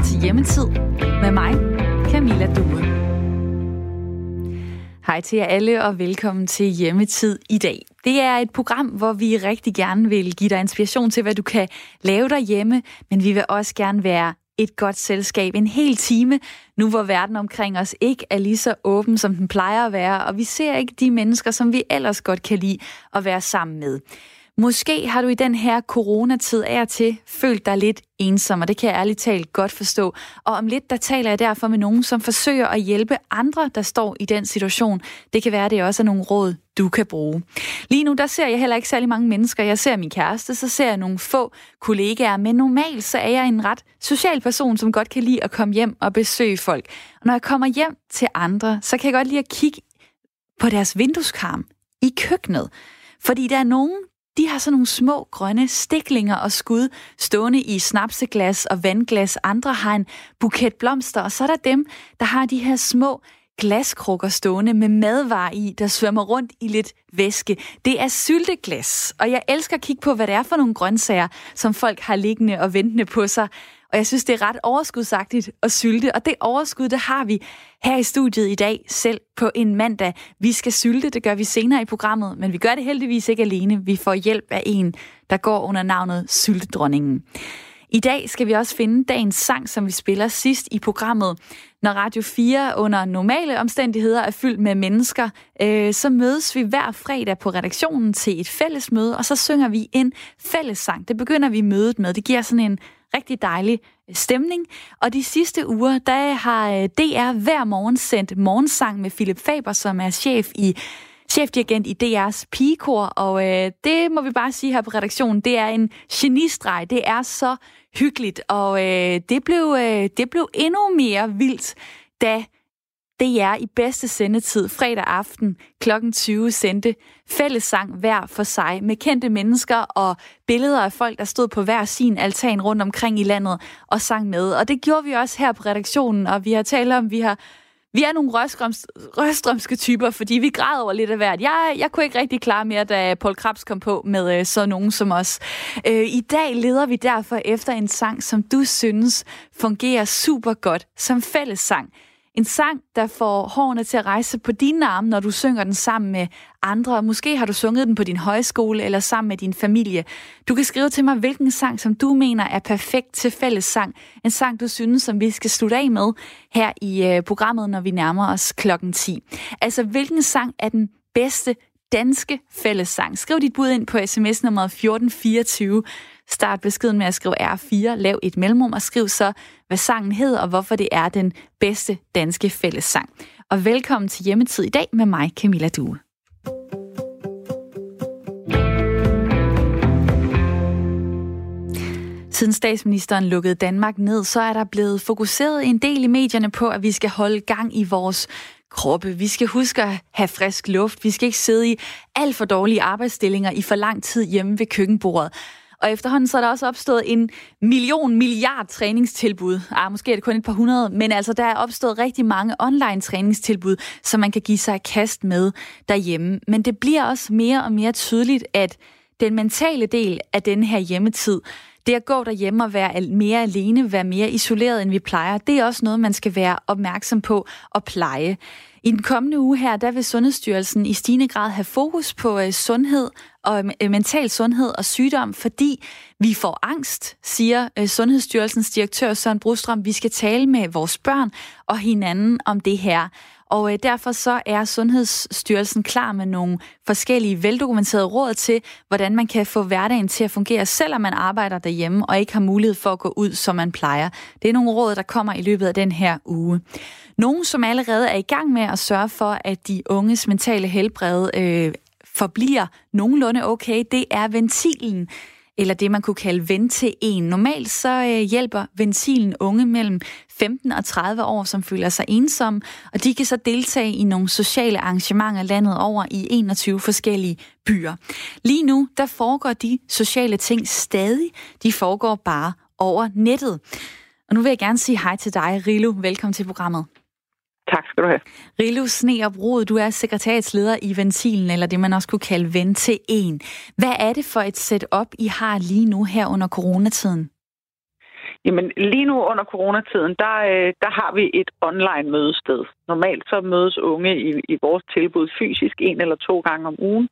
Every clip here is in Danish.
lytter til Hjemmetid med mig, Camilla Due. Hej til jer alle, og velkommen til Hjemmetid i dag. Det er et program, hvor vi rigtig gerne vil give dig inspiration til, hvad du kan lave derhjemme, men vi vil også gerne være et godt selskab en hel time, nu hvor verden omkring os ikke er lige så åben, som den plejer at være, og vi ser ikke de mennesker, som vi ellers godt kan lide at være sammen med. Måske har du i den her coronatid af og til følt dig lidt ensom, og det kan jeg ærligt talt godt forstå. Og om lidt, der taler jeg derfor med nogen, som forsøger at hjælpe andre, der står i den situation. Det kan være, at det også er nogle råd, du kan bruge. Lige nu, der ser jeg heller ikke særlig mange mennesker. Jeg ser min kæreste, så ser jeg nogle få kollegaer, men normalt så er jeg en ret social person, som godt kan lide at komme hjem og besøge folk. Og når jeg kommer hjem til andre, så kan jeg godt lide at kigge på deres vindueskarm i køkkenet. Fordi der er nogen, de har sådan nogle små grønne stiklinger og skud stående i snapseglas og vandglas. Andre har en buket blomster, og så er der dem, der har de her små glaskrukker stående med madvarer i, der svømmer rundt i lidt væske. Det er sylteglas, og jeg elsker at kigge på, hvad det er for nogle grøntsager, som folk har liggende og ventende på sig. Og jeg synes, det er ret overskudsagtigt at sylte, og det overskud, det har vi her i studiet i dag, selv på en mandag. Vi skal sylte, det gør vi senere i programmet, men vi gør det heldigvis ikke alene. Vi får hjælp af en, der går under navnet Syltedronningen. I dag skal vi også finde dagens sang, som vi spiller sidst i programmet. Når Radio 4 under normale omstændigheder er fyldt med mennesker, øh, så mødes vi hver fredag på redaktionen til et fælles møde, og så synger vi en fælles sang. Det begynder vi mødet med. Det giver sådan en rigtig dejlig øh, stemning. Og de sidste uger, der øh, har øh, DR hver morgen sendt morgensang med Philip Faber, som er chef i chefdirigent i DR's pigekor, og øh, det må vi bare sige her på redaktionen, det er en genistreg. Det er så hyggeligt, og øh, det, blev, øh, det blev endnu mere vildt, da DR i bedste sendetid fredag aften kl. 20 sendte fællessang hver for sig med kendte mennesker og billeder af folk, der stod på hver sin altan rundt omkring i landet og sang med. Og det gjorde vi også her på redaktionen, og vi har talt om, vi har vi er nogle røstrøms, røstrømske typer, fordi vi græder over lidt af hvert. Jeg, jeg kunne ikke rigtig klare mere, da Paul Krabs kom på med øh, så nogen som os. Øh, I dag leder vi derfor efter en sang, som du synes fungerer super godt som fællessang. En sang, der får hårene til at rejse på dine arme, når du synger den sammen med andre. Måske har du sunget den på din højskole eller sammen med din familie. Du kan skrive til mig, hvilken sang, som du mener er perfekt til fællessang. En sang, du synes, som vi skal slutte af med her i øh, programmet, når vi nærmer os klokken 10. Altså, hvilken sang er den bedste danske fællessang? Skriv dit bud ind på sms nummer 1424. Start beskeden med at skrive R4, lav et mellemrum og skriv så, hvad sangen hedder og hvorfor det er den bedste danske fællessang. Og velkommen til Hjemmetid i dag med mig, Camilla Due. Siden statsministeren lukkede Danmark ned, så er der blevet fokuseret en del i medierne på, at vi skal holde gang i vores kroppe. Vi skal huske at have frisk luft. Vi skal ikke sidde i alt for dårlige arbejdsstillinger i for lang tid hjemme ved køkkenbordet. Og efterhånden så er der også opstået en million milliard træningstilbud. Ah, måske er det kun et par hundrede, men altså der er opstået rigtig mange online træningstilbud, som man kan give sig kast med derhjemme. Men det bliver også mere og mere tydeligt, at den mentale del af den her hjemmetid, det at gå derhjemme og være mere alene, være mere isoleret, end vi plejer, det er også noget, man skal være opmærksom på og pleje. I den kommende uge her, der vil Sundhedsstyrelsen i stigende grad have fokus på øh, sundhed og øh, mental sundhed og sygdom, fordi vi får angst, siger øh, Sundhedsstyrelsens direktør Søren Brostrøm. Vi skal tale med vores børn og hinanden om det her. Og øh, derfor så er Sundhedsstyrelsen klar med nogle forskellige veldokumenterede råd til, hvordan man kan få hverdagen til at fungere, selvom man arbejder derhjemme og ikke har mulighed for at gå ud, som man plejer. Det er nogle råd, der kommer i løbet af den her uge. Nogle, som allerede er i gang med at sørge for, at de unges mentale helbred øh, forbliver nogenlunde okay, det er ventilen eller det, man kunne kalde ven til en. Normalt så øh, hjælper ventilen unge mellem 15 og 30 år, som føler sig ensomme, og de kan så deltage i nogle sociale arrangementer landet over i 21 forskellige byer. Lige nu, der foregår de sociale ting stadig. De foregår bare over nettet. Og nu vil jeg gerne sige hej til dig, Rilo. Velkommen til programmet. Tak skal du have. Rilo Sneop Rod, du er sekretariatsleder i Ventilen, eller det man også kunne kalde Ven til en. Hvad er det for et setup, I har lige nu her under coronatiden? Jamen, lige nu under coronatiden, der, øh, der har vi et online mødested. Normalt så mødes unge i, i vores tilbud fysisk en eller to gange om ugen,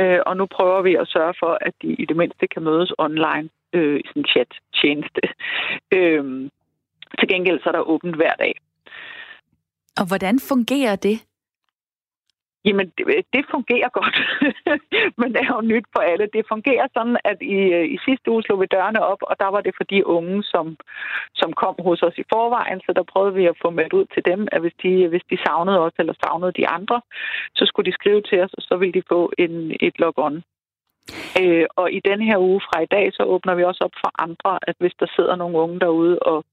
øh, og nu prøver vi at sørge for, at de i det mindste kan mødes online øh, i sådan en chat-tjeneste. Øh, til gengæld så er der åbent hver dag. Og hvordan fungerer det? Jamen, det, det fungerer godt, men det er jo nyt for alle. Det fungerer sådan, at i, i sidste uge slog vi dørene op, og der var det for de unge, som, som kom hos os i forvejen, så der prøvede vi at få meldt ud til dem, at hvis de, hvis de savnede os eller savnede de andre, så skulle de skrive til os, og så ville de få en, et log-on. Øh, og i den her uge fra i dag, så åbner vi også op for andre, at hvis der sidder nogle unge derude og,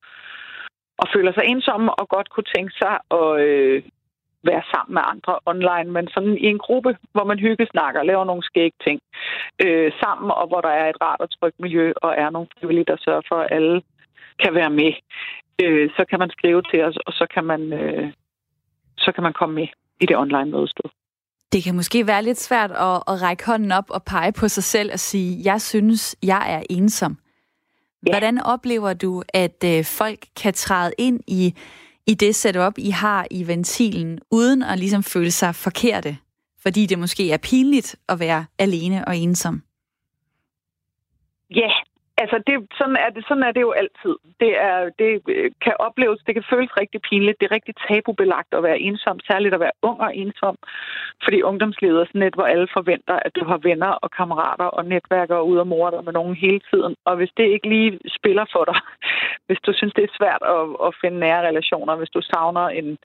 og føler sig ensomme og godt kunne tænke sig at, øh, være sammen med andre online, men sådan i en gruppe, hvor man hyggesnakker, laver nogle skægge ting øh, sammen, og hvor der er et rart og trygt miljø, og er nogle frivillige, der sørger for, at alle kan være med. Øh, så kan man skrive til os, og så kan man, øh, så kan man komme med i det online mødested. Det kan måske være lidt svært at, at række hånden op og pege på sig selv og sige, jeg synes, jeg er ensom. Ja. Hvordan oplever du, at øh, folk kan træde ind i i det setup, I har i ventilen, uden at ligesom føle sig forkerte, fordi det måske er pinligt at være alene og ensom? Ja, altså det, sådan, er det, sådan er det jo altid. Det, er, det øh, kan opleves, det kan føles rigtig pinligt. Det er rigtig tabubelagt at være ensom, særligt at være ung og ensom. Fordi ungdomslivet er sådan et, hvor alle forventer, at du har venner og kammerater og netværker og ud og mor dig med nogen hele tiden. Og hvis det ikke lige spiller for dig, hvis du synes, det er svært at, at finde nære relationer, hvis du savner en,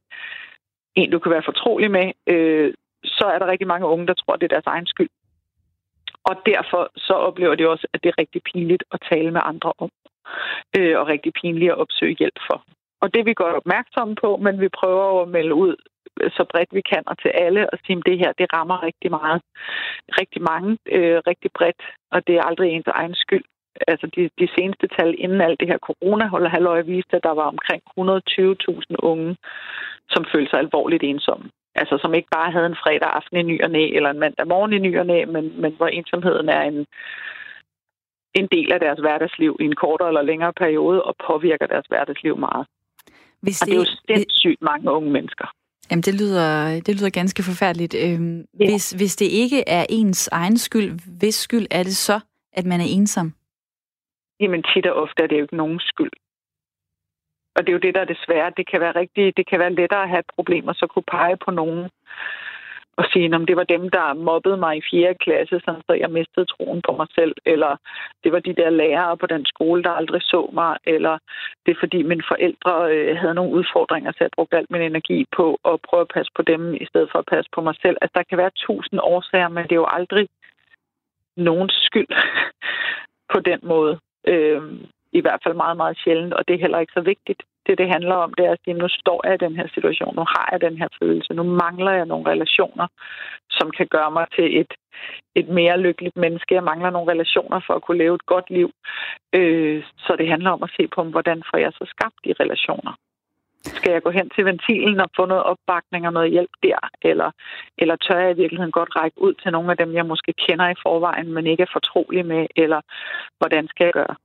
en du kan være fortrolig med, øh, så er der rigtig mange unge, der tror, det er deres egen skyld. Og derfor så oplever de også, at det er rigtig pinligt at tale med andre om. Øh, og rigtig pinligt at opsøge hjælp for. Og det er vi godt opmærksomme på, men vi prøver at melde ud øh, så bredt vi kan og til alle og sige, at det her det rammer rigtig meget. Rigtig mange, øh, rigtig bredt, og det er aldrig ens egen skyld. Altså de, de seneste tal inden alt det her corona holder halvøje viste, at der var omkring 120.000 unge, som følte sig alvorligt ensomme. Altså som ikke bare havde en fredag aften i ny og næ, eller en mandag morgen i ny og næ, men, men hvor ensomheden er en, en del af deres hverdagsliv i en kortere eller længere periode, og påvirker deres hverdagsliv meget. Hvis det, og det er jo sindssygt mange unge mennesker. Jamen, det lyder, det lyder ganske forfærdeligt. Øhm, ja. hvis, hvis det ikke er ens egen skyld, hvis skyld er det så, at man er ensom? Jamen, tit og ofte er det jo ikke nogens skyld. Og det er jo det, der er det svære. Det kan være, rigtig, det kan være lettere at have problemer, så kunne pege på nogen og sige, om det var dem, der mobbede mig i 4. klasse, så jeg mistede troen på mig selv, eller det var de der lærere på den skole, der aldrig så mig, eller det er fordi mine forældre øh, havde nogle udfordringer, så jeg brugte alt min energi på at prøve at passe på dem, i stedet for at passe på mig selv. Altså, der kan være tusind årsager, men det er jo aldrig nogens skyld på den måde. Øh, i hvert fald meget, meget sjældent, og det er heller ikke så vigtigt. Det, det handler om, det er at sige, nu står jeg i den her situation, nu har jeg den her følelse, nu mangler jeg nogle relationer, som kan gøre mig til et, et mere lykkeligt menneske. Jeg mangler nogle relationer for at kunne leve et godt liv. Øh, så det handler om at se på, hvordan får jeg så skabt de relationer. Skal jeg gå hen til ventilen og få noget opbakning og noget hjælp der? Eller, eller tør jeg i virkeligheden godt række ud til nogle af dem, jeg måske kender i forvejen, men ikke er fortrolig med? Eller hvordan skal jeg gøre?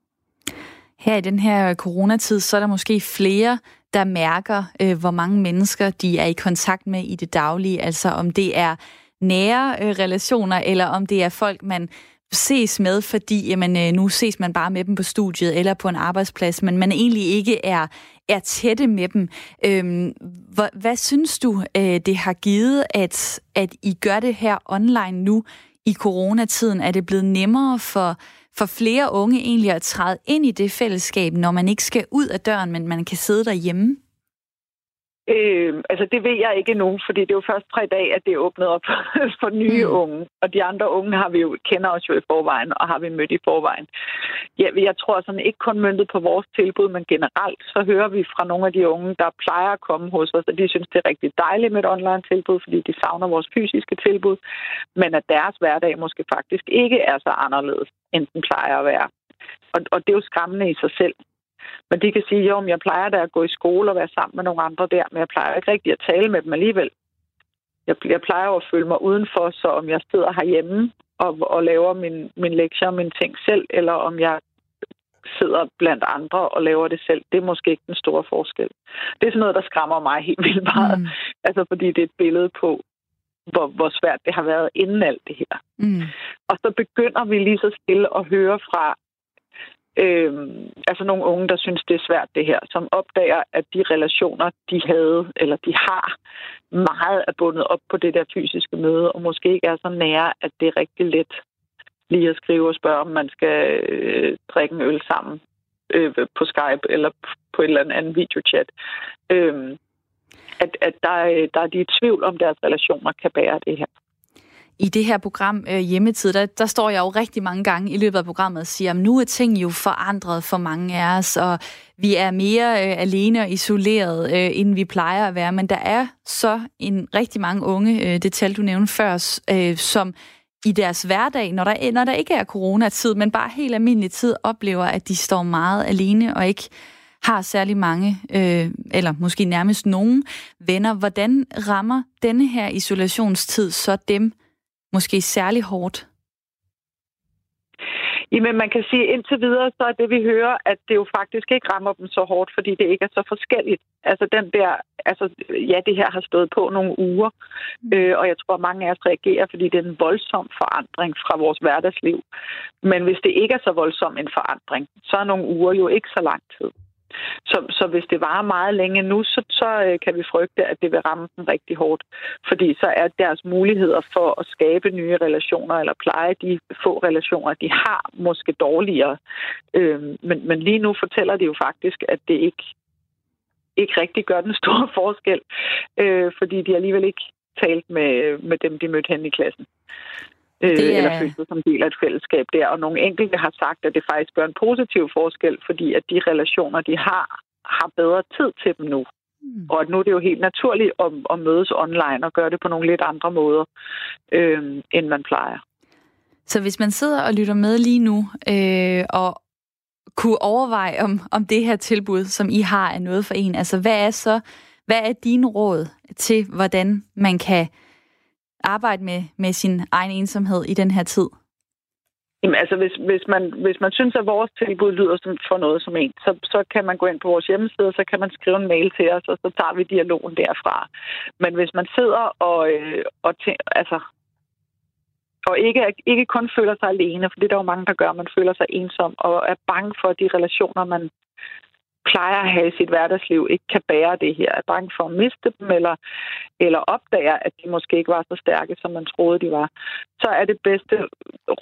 Her i den her coronatid, så er der måske flere, der mærker, øh, hvor mange mennesker de er i kontakt med i det daglige. Altså om det er nære øh, relationer, eller om det er folk, man ses med, fordi jamen, øh, nu ses man bare med dem på studiet eller på en arbejdsplads, men man egentlig ikke er, er tætte med dem. Øhm, hvad, hvad synes du, øh, det har givet, at, at I gør det her online nu i coronatiden? Er det blevet nemmere for for flere unge egentlig at træde ind i det fællesskab, når man ikke skal ud af døren, men man kan sidde derhjemme? Øh, altså det ved jeg ikke endnu, fordi det er jo først fra i dag, at det er åbnet op for nye mm. unge. Og de andre unge har vi jo, kender os jo i forvejen, og har vi mødt i forvejen. Ja, jeg tror sådan ikke kun myndet på vores tilbud, men generelt så hører vi fra nogle af de unge, der plejer at komme hos os, at de synes, det er rigtig dejligt med et online tilbud, fordi de savner vores fysiske tilbud, men at deres hverdag måske faktisk ikke er så anderledes, end den plejer at være. Og, og det er jo skræmmende i sig selv. Men de kan sige, jo, jeg plejer da at gå i skole og være sammen med nogle andre der, men jeg plejer ikke rigtig at tale med dem alligevel. Jeg, jeg plejer at føle mig udenfor, så om jeg sidder herhjemme og, og laver min, min lektier og mine ting selv, eller om jeg sidder blandt andre og laver det selv. Det er måske ikke den store forskel. Det er sådan noget, der skræmmer mig helt vildt meget. Mm. Altså fordi det er et billede på, hvor, hvor svært det har været inden alt det her. Mm. Og så begynder vi lige så stille at høre fra øh, altså nogle unge, der synes, det er svært det her, som opdager, at de relationer, de havde, eller de har, meget er bundet op på det der fysiske møde, og måske ikke er så nære, at det er rigtig let lige at skrive og spørge, om man skal øh, drikke en øl sammen øh, på Skype eller på et eller andet videochat. Øh, at, at der, øh, der er de i tvivl om, deres relationer kan bære det her. I det her program øh, Hjemmetid, der, der står jeg jo rigtig mange gange i løbet af programmet og siger, at nu er ting jo forandret for mange af os, og vi er mere øh, alene og isoleret, øh, end vi plejer at være. Men der er så en rigtig mange unge, øh, det tal du nævnte før, øh, som i deres hverdag, når der, når der ikke er coronatid, men bare helt almindelig tid, oplever, at de står meget alene og ikke har særlig mange, øh, eller måske nærmest nogen venner. Hvordan rammer denne her isolationstid så dem måske særlig hårdt? Jamen, man kan sige, indtil videre, så er det, vi hører, at det jo faktisk ikke rammer dem så hårdt, fordi det ikke er så forskelligt. Altså, den der, altså, ja, det her har stået på nogle uger, mm. øh, og jeg tror, mange af os reagerer, fordi det er en voldsom forandring fra vores hverdagsliv. Men hvis det ikke er så voldsom en forandring, så er nogle uger jo ikke så lang tid. Så, så hvis det varer meget længe nu, så, så øh, kan vi frygte, at det vil ramme dem rigtig hårdt. Fordi så er deres muligheder for at skabe nye relationer eller pleje de få relationer, de har, måske dårligere. Øh, men, men lige nu fortæller de jo faktisk, at det ikke, ikke rigtig gør den store forskel, øh, fordi de alligevel ikke talt med, med dem, de mødte hen i klassen øh, det er... eller følt som del af et fællesskab der. Og nogle enkelte har sagt, at det faktisk gør en positiv forskel, fordi at de relationer, de har, har bedre tid til dem nu. Mm. Og at nu er det jo helt naturligt at, at mødes online og gøre det på nogle lidt andre måder, øh, end man plejer. Så hvis man sidder og lytter med lige nu, øh, og kunne overveje, om, om det her tilbud, som I har, er noget for en, altså hvad er så, hvad er din råd til, hvordan man kan arbejde med, med sin egen ensomhed i den her tid? Jamen, altså, hvis, hvis, man, hvis man synes, at vores tilbud lyder som for noget som en, så, så kan man gå ind på vores hjemmeside, og så kan man skrive en mail til os, og så tager vi dialogen derfra. Men hvis man sidder og, øh, og tæ- altså, og ikke, ikke kun føler sig alene, for det er der jo mange, der gør, man føler sig ensom, og er bange for de relationer, man, plejer at have i sit hverdagsliv, ikke kan bære det her, er bange for at miste dem, eller, eller opdager, at de måske ikke var så stærke, som man troede, de var, så er det bedste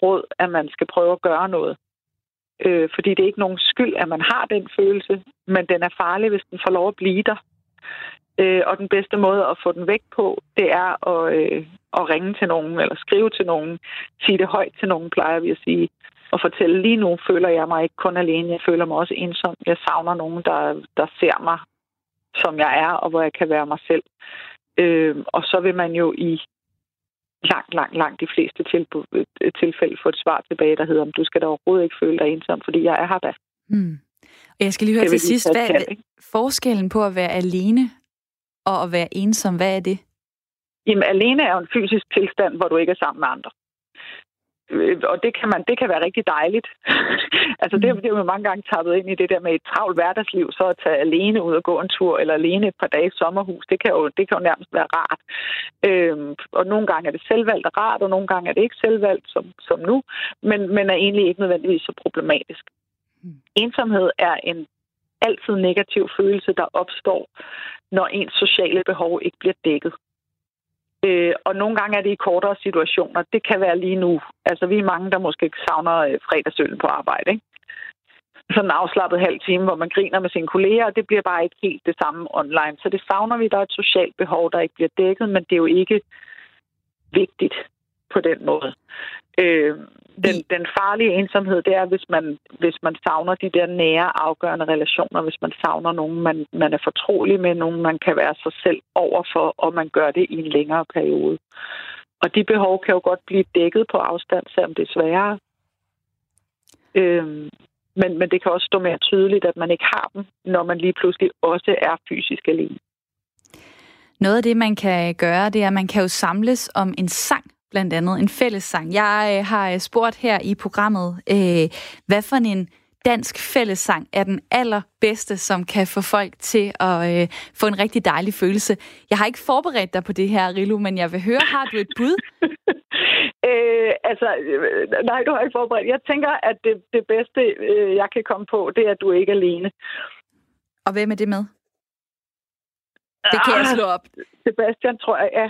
råd, at man skal prøve at gøre noget. Øh, fordi det er ikke nogen skyld, at man har den følelse, men den er farlig, hvis den får lov at blive der. Øh, og den bedste måde at få den væk på, det er at, øh, at ringe til nogen, eller skrive til nogen, sige det højt til nogen, plejer vi at sige og fortælle, lige nu føler jeg mig ikke kun alene, jeg føler mig også ensom. Jeg savner nogen, der, der ser mig, som jeg er, og hvor jeg kan være mig selv. Øh, og så vil man jo i langt, langt, langt de fleste tilfælde få et svar tilbage, der hedder, om du skal da overhovedet ikke føle dig ensom, fordi jeg er her da. Mm. Og jeg skal lige høre til sidst, hvad er forskellen på at være alene og at være ensom, hvad er det? Jamen, alene er jo en fysisk tilstand, hvor du ikke er sammen med andre. Øh, og det kan, man, det kan være rigtig dejligt. altså det, mm. det er jo mange gange tappet ind i det der med et travlt hverdagsliv, så at tage alene ud og gå en tur, eller alene et par dage i sommerhus, det kan jo, det kan jo nærmest være rart. Øhm, og nogle gange er det selvvalgt og rart, og nogle gange er det ikke selvvalgt, som, som nu, men, men er egentlig ikke nødvendigvis så problematisk. Mm. Ensomhed er en altid negativ følelse, der opstår, når ens sociale behov ikke bliver dækket. Øh, og nogle gange er det i kortere situationer. Det kan være lige nu. Altså, vi er mange, der måske savner øh, fredagsølen på arbejde, ikke? Sådan en afslappet halv time, hvor man griner med sine kolleger, og det bliver bare ikke helt det samme online. Så det savner vi. Der er et socialt behov, der ikke bliver dækket, men det er jo ikke vigtigt på den måde. Øh, den, den farlige ensomhed, det er, hvis man, hvis man savner de der nære, afgørende relationer, hvis man savner nogen, man, man er fortrolig med, nogen man kan være sig selv overfor, og man gør det i en længere periode. Og de behov kan jo godt blive dækket på afstand, selvom det er sværere. Øhm, men, men det kan også stå mere tydeligt, at man ikke har dem, når man lige pludselig også er fysisk alene. Noget af det, man kan gøre, det er, at man kan jo samles om en sang blandt andet en fællessang. Jeg øh, har øh, spurgt her i programmet, øh, hvad for en dansk fællessang er den allerbedste, som kan få folk til at øh, få en rigtig dejlig følelse. Jeg har ikke forberedt dig på det her, Rilu, men jeg vil høre, har du et bud? øh, altså, øh, nej, du har ikke forberedt. Jeg tænker, at det, det bedste, øh, jeg kan komme på, det er, at du ikke er alene. Og hvem er det med? Det kan ah, jeg slå op. Sebastian, tror jeg, ja.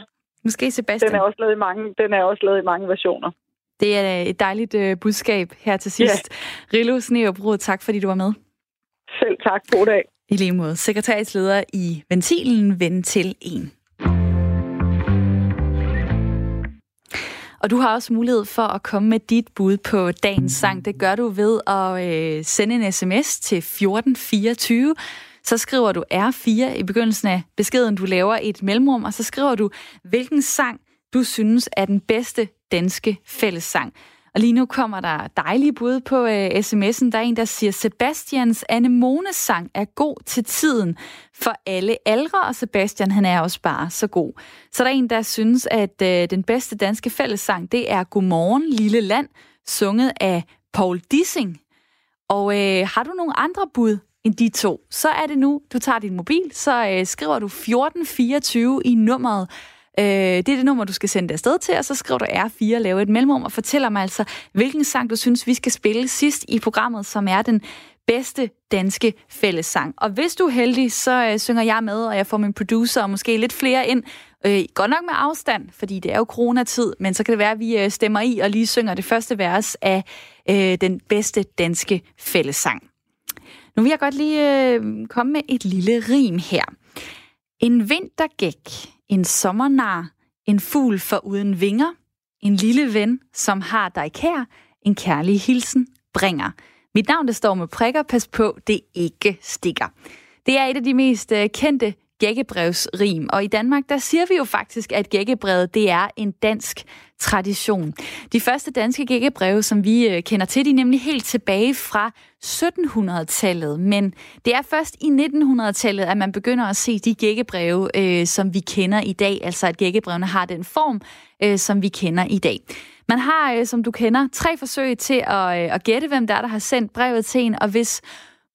Måske Sebastian. Den er også lavet i mange, den er også lavet i mange versioner. Det er et dejligt uh, budskab her til sidst. Ja. Rilo Sneobrud, tak fordi du var med. Selv tak. God dag. I lige måde. Sekretariatsleder i Ventilen, Vend til en. Og du har også mulighed for at komme med dit bud på dagens sang. Det gør du ved at øh, sende en sms til 1424. Så skriver du R4 i begyndelsen af beskeden, du laver et mellemrum, og så skriver du, hvilken sang du synes er den bedste danske fællessang. Og lige nu kommer der dejlige bud på øh, sms'en. Der er en, der siger, Sebastians Anemones sang er god til tiden for alle aldre, og Sebastian han er også bare så god. Så der er en, der synes, at øh, den bedste danske fællessang, det er Godmorgen Lille Land, sunget af Paul Dissing. Og øh, har du nogle andre bud end de to, så er det nu, du tager din mobil, så øh, skriver du 1424 i nummeret Øh, det er det nummer, du skal sende det afsted til, og så skriver du R4, laver et mellemrum og fortæller mig altså, hvilken sang du synes, vi skal spille sidst i programmet, som er den bedste danske fællessang. Og hvis du er heldig, så øh, synger jeg med, og jeg får min producer og måske lidt flere ind. Øh, godt nok med afstand, fordi det er jo coronatid, men så kan det være, at vi øh, stemmer i og lige synger det første vers af øh, den bedste danske fællessang. Nu vil jeg godt lige øh, komme med et lille rim her. En vintergæk, en sommernar, en fugl for uden vinger, en lille ven, som har dig kær, en kærlig hilsen bringer. Mit navn, det står med prikker, pas på, det ikke stikker. Det er et af de mest øh, kendte gækkebrevsrim, og i Danmark, der siger vi jo faktisk, at gækkebrevet, det er en dansk tradition. De første danske gækkebreve, som vi øh, kender til, de er nemlig helt tilbage fra 1700-tallet, men det er først i 1900-tallet, at man begynder at se de gækkebreve, øh, som vi kender i dag, altså at gækkebrevene har den form, øh, som vi kender i dag. Man har, øh, som du kender, tre forsøg til at, øh, at gætte, hvem der er, der har sendt brevet til en, og hvis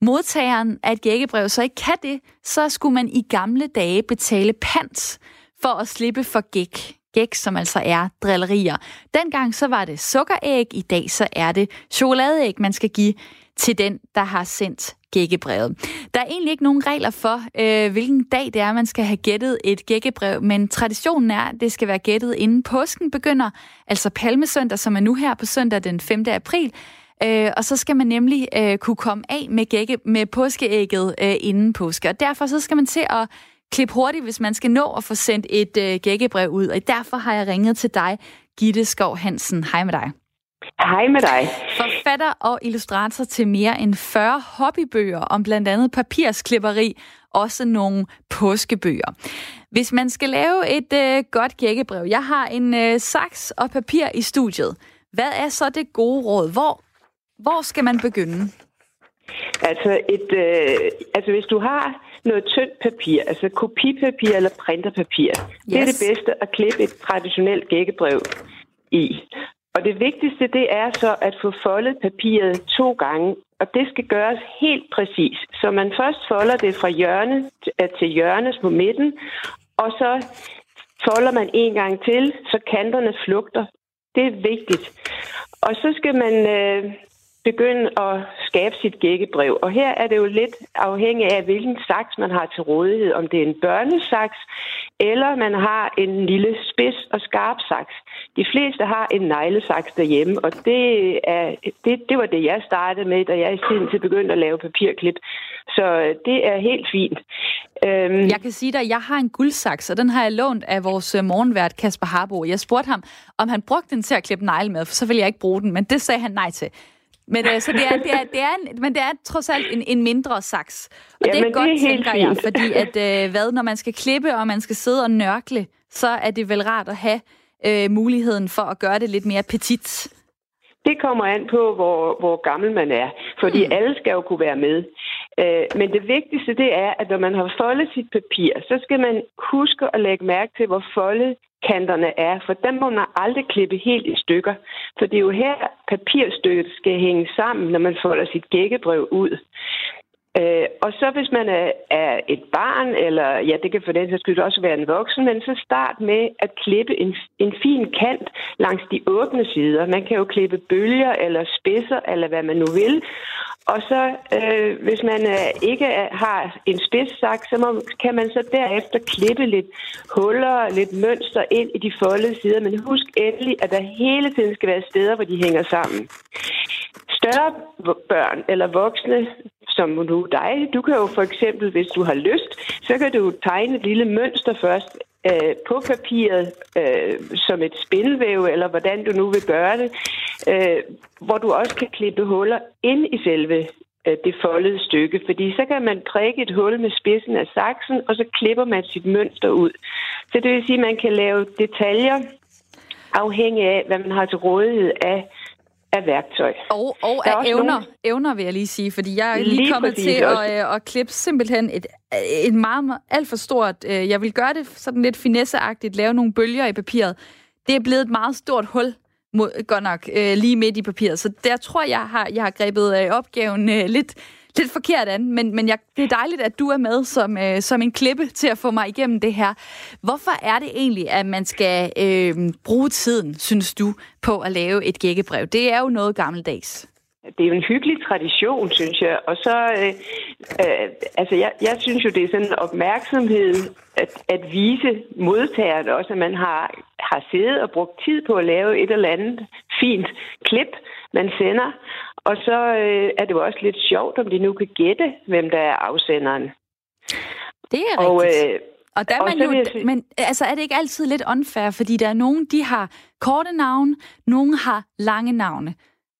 modtageren af et gækkebrev så ikke kan det, så skulle man i gamle dage betale pant for at slippe for gæk. Gæk, som altså er drillerier. Dengang så var det sukkeræg, i dag så er det chokoladeæg, man skal give til den, der har sendt gækkebrevet. Der er egentlig ikke nogen regler for, øh, hvilken dag det er, man skal have gættet et gækkebrev, men traditionen er, at det skal være gættet inden påsken begynder, altså palmesøndag, som er nu her på søndag den 5. april, Øh, og så skal man nemlig øh, kunne komme af med, gække, med påskeægget øh, inden påske. Og derfor så skal man til at klippe hurtigt, hvis man skal nå at få sendt et øh, gækkebrev ud. Og derfor har jeg ringet til dig, Gitte Skov Hansen. Hej med dig. Hej med dig. Forfatter og illustrator til mere end 40 hobbybøger om blandt andet papirsklipperi, også nogle påskebøger. Hvis man skal lave et øh, godt gækkebrev, jeg har en øh, saks og papir i studiet. Hvad er så det gode råd? Hvor hvor skal man begynde? Altså, et, øh, altså hvis du har noget tyndt papir, altså kopipapir eller printerpapir, yes. det er det bedste at klippe et traditionelt gækkebrev i. Og det vigtigste, det er så at få foldet papiret to gange, og det skal gøres helt præcis. Så man først folder det fra hjørne til hjørne på midten, og så folder man en gang til, så kanterne flugter. Det er vigtigt. Og så skal man øh, begynde at skabe sit gækkebrev. Og her er det jo lidt afhængigt af, hvilken saks man har til rådighed. Om det er en børnesaks, eller man har en lille spids og skarp saks. De fleste har en neglesaks derhjemme, og det, er, det, det var det, jeg startede med, da jeg i sin tid begyndte at lave papirklip. Så øh, det er helt fint. Øhm. Jeg kan sige dig, at jeg har en guldsaks, og den har jeg lånt af vores øh, morgenvært Kasper Harbo. Jeg spurgte ham, om han brugte den til at klippe negle med, for så ville jeg ikke bruge den, men det sagde han nej til. Men øh, så det er, det er, det er en, men det er trods alt en, en mindre saks. Og ja, det er godt, det er tænker jeg, fordi at øh, hvad, når man skal klippe, og man skal sidde og nørkle, så er det vel rart at have øh, muligheden for at gøre det lidt mere petit. Det kommer an på, hvor, hvor gammel man er, fordi mm. alle skal jo kunne være med. Øh, men det vigtigste, det er, at når man har foldet sit papir, så skal man huske at lægge mærke til, hvor foldet kanterne er, for dem må man aldrig klippe helt i stykker. For det er jo her, papirstykket skal hænge sammen, når man folder sit gækkebrev ud. Øh, og så hvis man er, er et barn, eller ja, det kan for den sags skyld også være en voksen, men så start med at klippe en, en fin kant langs de åbne sider. Man kan jo klippe bølger eller spidser, eller hvad man nu vil. Og så, øh, hvis man øh, ikke har en spidssak, så må, kan man så derefter klippe lidt huller, lidt mønster ind i de foldede sider. Men husk endelig, at der hele tiden skal være steder, hvor de hænger sammen. Større børn eller voksne, som nu dig, du kan jo for eksempel, hvis du har lyst, så kan du tegne et lille mønster først øh, på papiret øh, som et spindelvæv, eller hvordan du nu vil gøre det, øh, hvor du også kan klippe huller ind i selve øh, det foldede stykke, fordi så kan man prikke et hul med spidsen af saksen, og så klipper man sit mønster ud. Så det vil sige, at man kan lave detaljer afhængig af, hvad man har til rådighed af af værktøj. Og, og af evner, nogle... evner, vil jeg lige sige, fordi jeg er lige, lige kommet til at, øh, at klippe simpelthen et, et meget, meget alt for stort, øh, jeg vil gøre det sådan lidt finesseagtigt, lave nogle bølger i papiret. Det er blevet et meget stort hul, mod, godt nok, øh, lige midt i papiret. Så der tror jeg, har, jeg har grebet opgaven lidt lidt forkert an, men, men jeg, det er dejligt, at du er med som, øh, som en klippe til at få mig igennem det her. Hvorfor er det egentlig, at man skal øh, bruge tiden, synes du, på at lave et gækkebrev? Det er jo noget gammeldags. Det er jo en hyggelig tradition, synes jeg. Og så, øh, øh, altså jeg, jeg synes jo, det er sådan en opmærksomhed at, at vise modtageren også, at man har, har siddet og brugt tid på at lave et eller andet fint klip, man sender. Og så øh, er det jo også lidt sjovt, om de nu kan gætte, hvem der er afsenderen. Det er og, rigtigt. Øh, og der er man jo, sige... men altså, er det ikke altid lidt unfair, fordi der er nogen, de har korte navne, nogen har lange navne.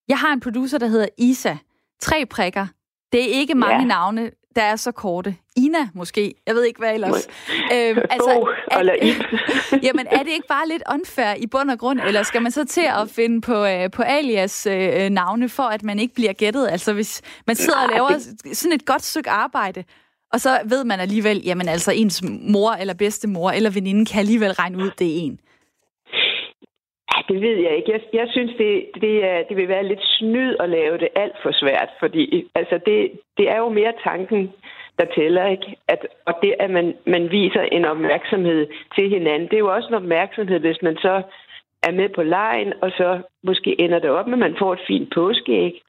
Jeg har en producer, der hedder Isa. Tre prikker. Det er ikke mange ja. navne der er så korte. Ina måske. Jeg ved ikke, hvad ellers. øhm, altså, er, eller jamen, er det ikke bare lidt unfair i bund og grund, eller skal man så til at finde på, øh, på alias øh, navne, for at man ikke bliver gættet? Altså, hvis man sidder Nej, og laver det... sådan et godt stykke arbejde, og så ved man alligevel, jamen altså, ens mor eller bedstemor eller veninde kan alligevel regne ud, det er en. Ah, det ved jeg ikke. Jeg, jeg synes, det, det, er, det vil være lidt snyd at lave det alt for svært, fordi altså det, det er jo mere tanken, der tæller, ikke? At, og det, at man, man viser en opmærksomhed til hinanden, det er jo også en opmærksomhed, hvis man så er med på lejen, og så måske ender det op med, at man får et fint påskeæg.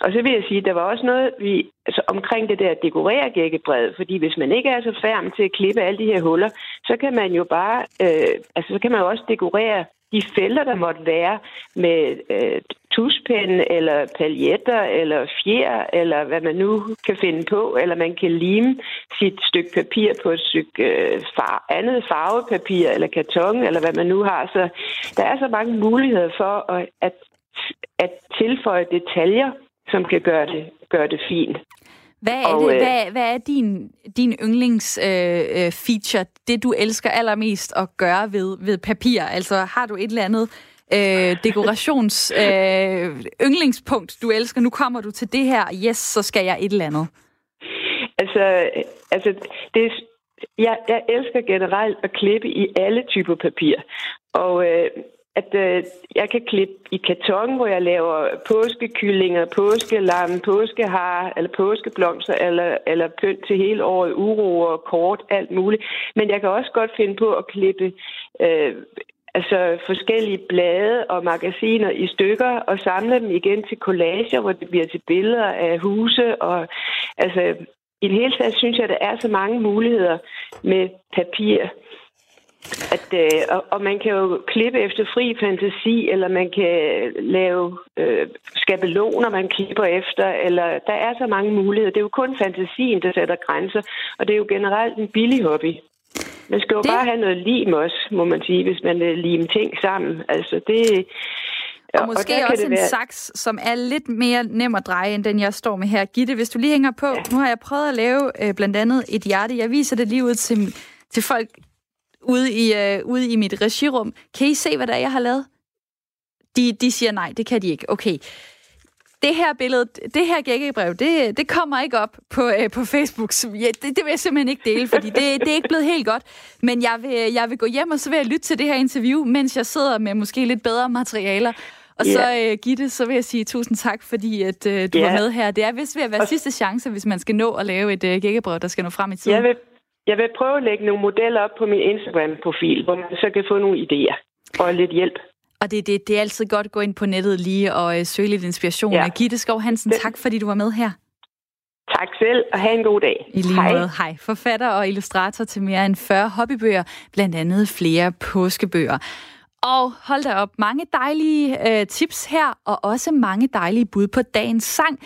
Og så vil jeg sige, at der var også noget vi, altså omkring det der dekorere gækkebrevet, fordi hvis man ikke er så færm til at klippe alle de her huller, så kan man jo bare, øh, altså så kan man jo også dekorere de fælder, der måtte være med øh, tuspinde eller paljetter eller fjer, eller hvad man nu kan finde på, eller man kan lime sit stykke papir på et stykke øh, far, andet farvepapir eller karton, eller hvad man nu har. Så der er så mange muligheder for at, at, at tilføje detaljer, som kan gøre det, gøre det fint. Hvad er, og, det, øh, hvad, hvad er din, din yndlingsfeature, øh, det du elsker allermest at gøre ved, ved papir? Altså har du et eller andet øh, dekorations øh, yndlingspunkt, du elsker? Nu kommer du til det her, yes, så skal jeg et eller andet. Altså, altså det, jeg, jeg elsker generelt at klippe i alle typer papir. Og øh, at øh, jeg kan klippe i karton, hvor jeg laver påskekyllinger, påskelam, påskehar, eller påskeblomster, eller, eller pynt til hele året, uro og kort, alt muligt. Men jeg kan også godt finde på at klippe øh, altså forskellige blade og magasiner i stykker og samle dem igen til collager, hvor det bliver til billeder af huse. Og altså, i det hele taget synes jeg, at der er så mange muligheder med papir. At, øh, og, og man kan jo klippe efter fri fantasi, eller man kan lave øh, skabeloner, man klipper efter, eller der er så mange muligheder. Det er jo kun fantasien, der sætter grænser, og det er jo generelt en billig hobby. Man skal jo det... bare have noget lim også, må man sige, hvis man vil lime ting sammen. Altså det... Og måske og også en være... saks, som er lidt mere nem at dreje, end den jeg står med her. Gitte, hvis du lige hænger på. Ja. Nu har jeg prøvet at lave øh, blandt andet et hjerte. Jeg viser det lige ud til, til folk ude i, øh, ude i mit regirum. Kan I se, hvad der er, jeg har lavet? De, de siger nej, det kan de ikke. Okay. Det her billede, det her gækkebrev, det, det kommer ikke op på, øh, på Facebook. Ja, det, det vil jeg simpelthen ikke dele, fordi det, det er ikke blevet helt godt. Men jeg vil, jeg vil gå hjem, og så vil jeg lytte til det her interview, mens jeg sidder med måske lidt bedre materialer. Og yeah. så, uh, Gitte, så vil jeg sige tusind tak, fordi at, uh, du yeah. var med her. Det er vist ved at være sidste chance, hvis man skal nå at lave et uh, gækkebrev, der skal nå frem i tiden. Jeg vil, jeg vil prøve at lægge nogle modeller op på min Instagram-profil, hvor man så kan få nogle idéer og lidt hjælp. Og det, det, det er altid godt at gå ind på nettet lige og uh, søge lidt inspiration. Ja. Gitte Skov Hansen, tak fordi du var med her. Tak selv, og have en god dag. I lige hej. måde. Hej. Forfatter og illustrator til mere end 40 hobbybøger, blandt andet flere påskebøger. Og hold da op, mange dejlige øh, tips her, og også mange dejlige bud på dagens sang.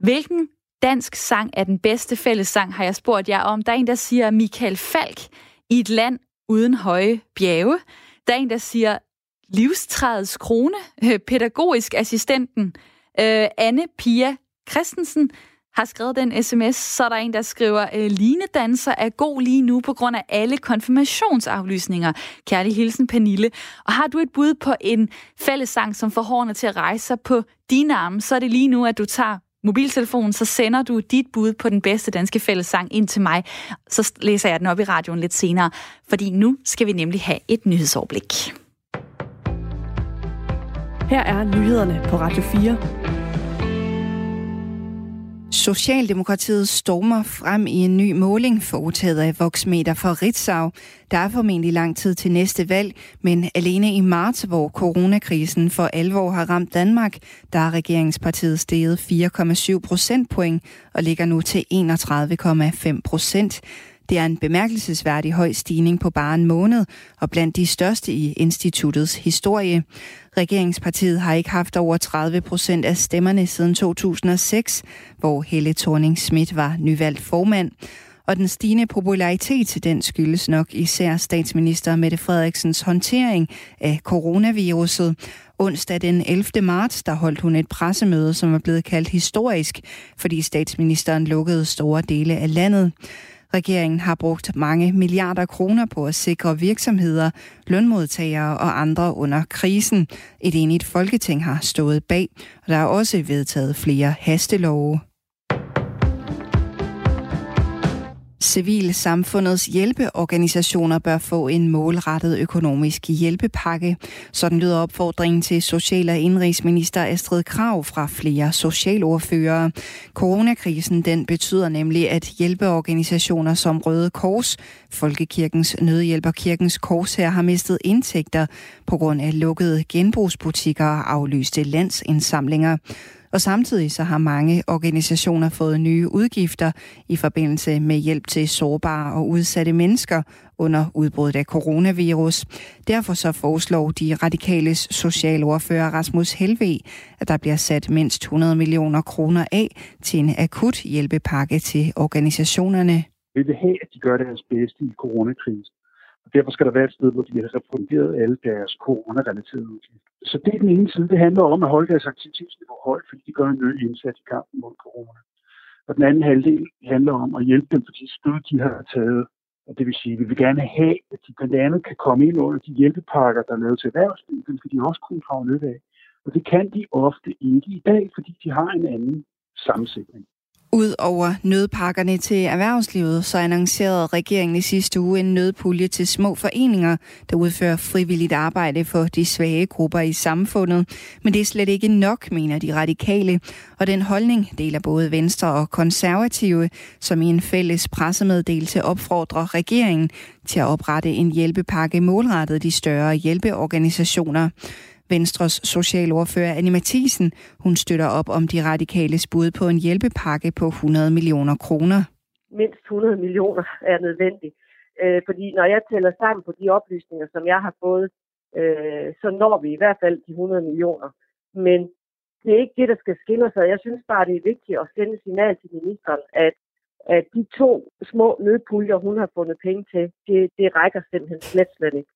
Hvilken dansk sang er den bedste fællessang, har jeg spurgt jer om. Der er en, der siger Michael Falk i et land uden høje bjerge. Der er en, der siger livstrædets krone, øh, pædagogisk assistenten, øh, Anne Pia Christensen, har skrevet den sms, så er der en, der skriver, øh, linedanser er god lige nu på grund af alle konfirmationsaflysninger. Kærlig hilsen, Pernille. Og har du et bud på en fællesang, som får hårene til at rejse sig på dine arme, så er det lige nu, at du tager mobiltelefonen, så sender du dit bud på den bedste danske fællessang ind til mig. Så læser jeg den op i radioen lidt senere, fordi nu skal vi nemlig have et nyhedsoverblik. Her er nyhederne på Radio 4. Socialdemokratiet stormer frem i en ny måling foretaget af Voxmeter for Ritzau. Der er formentlig lang tid til næste valg, men alene i marts, hvor coronakrisen for alvor har ramt Danmark, der er regeringspartiet steget 4,7 procentpoint og ligger nu til 31,5 procent. Det er en bemærkelsesværdig høj stigning på bare en måned, og blandt de største i instituttets historie. Regeringspartiet har ikke haft over 30 procent af stemmerne siden 2006, hvor Helle thorning Schmidt var nyvalgt formand. Og den stigende popularitet, den skyldes nok især statsminister Mette Frederiksens håndtering af coronaviruset. Onsdag den 11. marts, der holdt hun et pressemøde, som er blevet kaldt historisk, fordi statsministeren lukkede store dele af landet. Regeringen har brugt mange milliarder kroner på at sikre virksomheder, lønmodtagere og andre under krisen. Et enigt folketing har stået bag, og der er også vedtaget flere hastelove. Civilsamfundets hjælpeorganisationer bør få en målrettet økonomisk hjælpepakke. Sådan lyder opfordringen til Social- og Indrigsminister Astrid Krav fra flere socialordførere. Coronakrisen den betyder nemlig, at hjælpeorganisationer som Røde Kors, Folkekirkens Nødhjælp og Kirkens Kors her har mistet indtægter på grund af lukkede genbrugsbutikker og aflyste landsindsamlinger. Og samtidig så har mange organisationer fået nye udgifter i forbindelse med hjælp til sårbare og udsatte mennesker under udbruddet af coronavirus. Derfor så foreslår de radikales socialordfører Rasmus Helve, at der bliver sat mindst 100 millioner kroner af til en akut hjælpepakke til organisationerne. Vi vil have, at de gør deres bedste i coronakrisen. Og derfor skal der være et sted, hvor de har refunderet alle deres corona-relaterede udgifter. Så det er den ene side. Det handler om at holde deres aktivitetsniveau højt, fordi de gør en ny indsats i kampen mod corona. Og den anden halvdel handler om at hjælpe dem for de stød, de har taget. Og det vil sige, at vi vil gerne have, at de blandt andet kan komme ind under de hjælpepakker, der er lavet til erhvervslivet. Dem skal de også kunne drage nytte af. Og det kan de ofte ikke i dag, fordi de har en anden sammensætning. Ud over nødpakkerne til erhvervslivet, så annoncerede regeringen i sidste uge en nødpulje til små foreninger, der udfører frivilligt arbejde for de svage grupper i samfundet. Men det er slet ikke nok, mener de radikale. Og den holdning deler både Venstre og Konservative, som i en fælles pressemeddelelse opfordrer regeringen til at oprette en hjælpepakke målrettet de større hjælpeorganisationer. Venstres socialordfører Annie Mathisen, hun støtter op om de radikale bud på en hjælpepakke på 100 millioner kroner. Mindst 100 millioner er nødvendigt. Øh, fordi når jeg tæller sammen på de oplysninger, som jeg har fået, øh, så når vi i hvert fald de 100 millioner. Men det er ikke det, der skal skille os Jeg synes bare, det er vigtigt at sende signal til ministeren, at, at de to små nødpuljer, hun har fundet penge til, det, det rækker simpelthen slet slet ikke.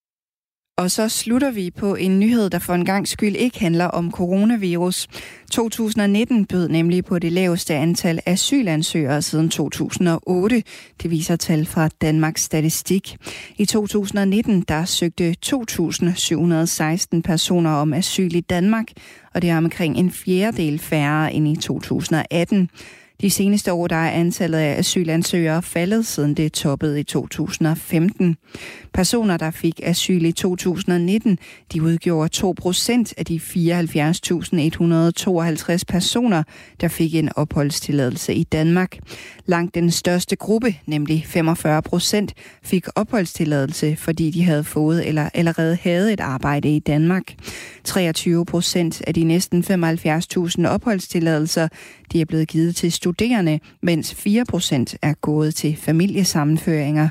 Og så slutter vi på en nyhed, der for en gang skyld ikke handler om coronavirus. 2019 bød nemlig på det laveste antal asylansøgere siden 2008. Det viser tal fra Danmarks Statistik. I 2019 der søgte 2.716 personer om asyl i Danmark, og det er omkring en fjerdedel færre end i 2018. De seneste år der er antallet af asylansøgere faldet, siden det toppede i 2015. Personer, der fik asyl i 2019, de udgjorde 2 procent af de 74.152 personer, der fik en opholdstilladelse i Danmark. Langt den største gruppe, nemlig 45 procent, fik opholdstilladelse, fordi de havde fået eller allerede havde et arbejde i Danmark. 23 procent af de næsten 75.000 opholdstilladelser, de er blevet givet til studerende, mens 4 procent er gået til familiesammenføringer.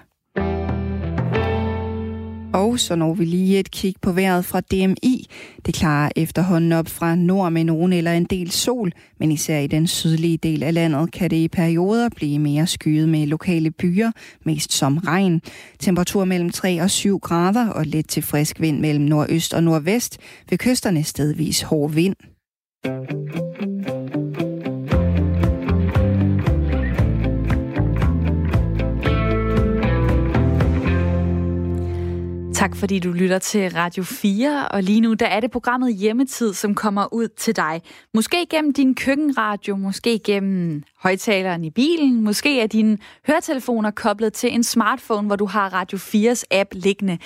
Og så når vi lige et kig på vejret fra DMI. Det klarer efterhånden op fra nord med nogen eller en del sol, men især i den sydlige del af landet kan det i perioder blive mere skyet med lokale byer, mest som regn. Temperatur mellem 3 og 7 grader og let til frisk vind mellem nordøst og nordvest. Ved kysterne stedvis hård vind. Tak fordi du lytter til Radio 4, og lige nu der er det programmet Hjemmetid, som kommer ud til dig. Måske gennem din køkkenradio, måske gennem højtaleren i bilen, måske er dine høretelefoner koblet til en smartphone, hvor du har Radio 4's app liggende.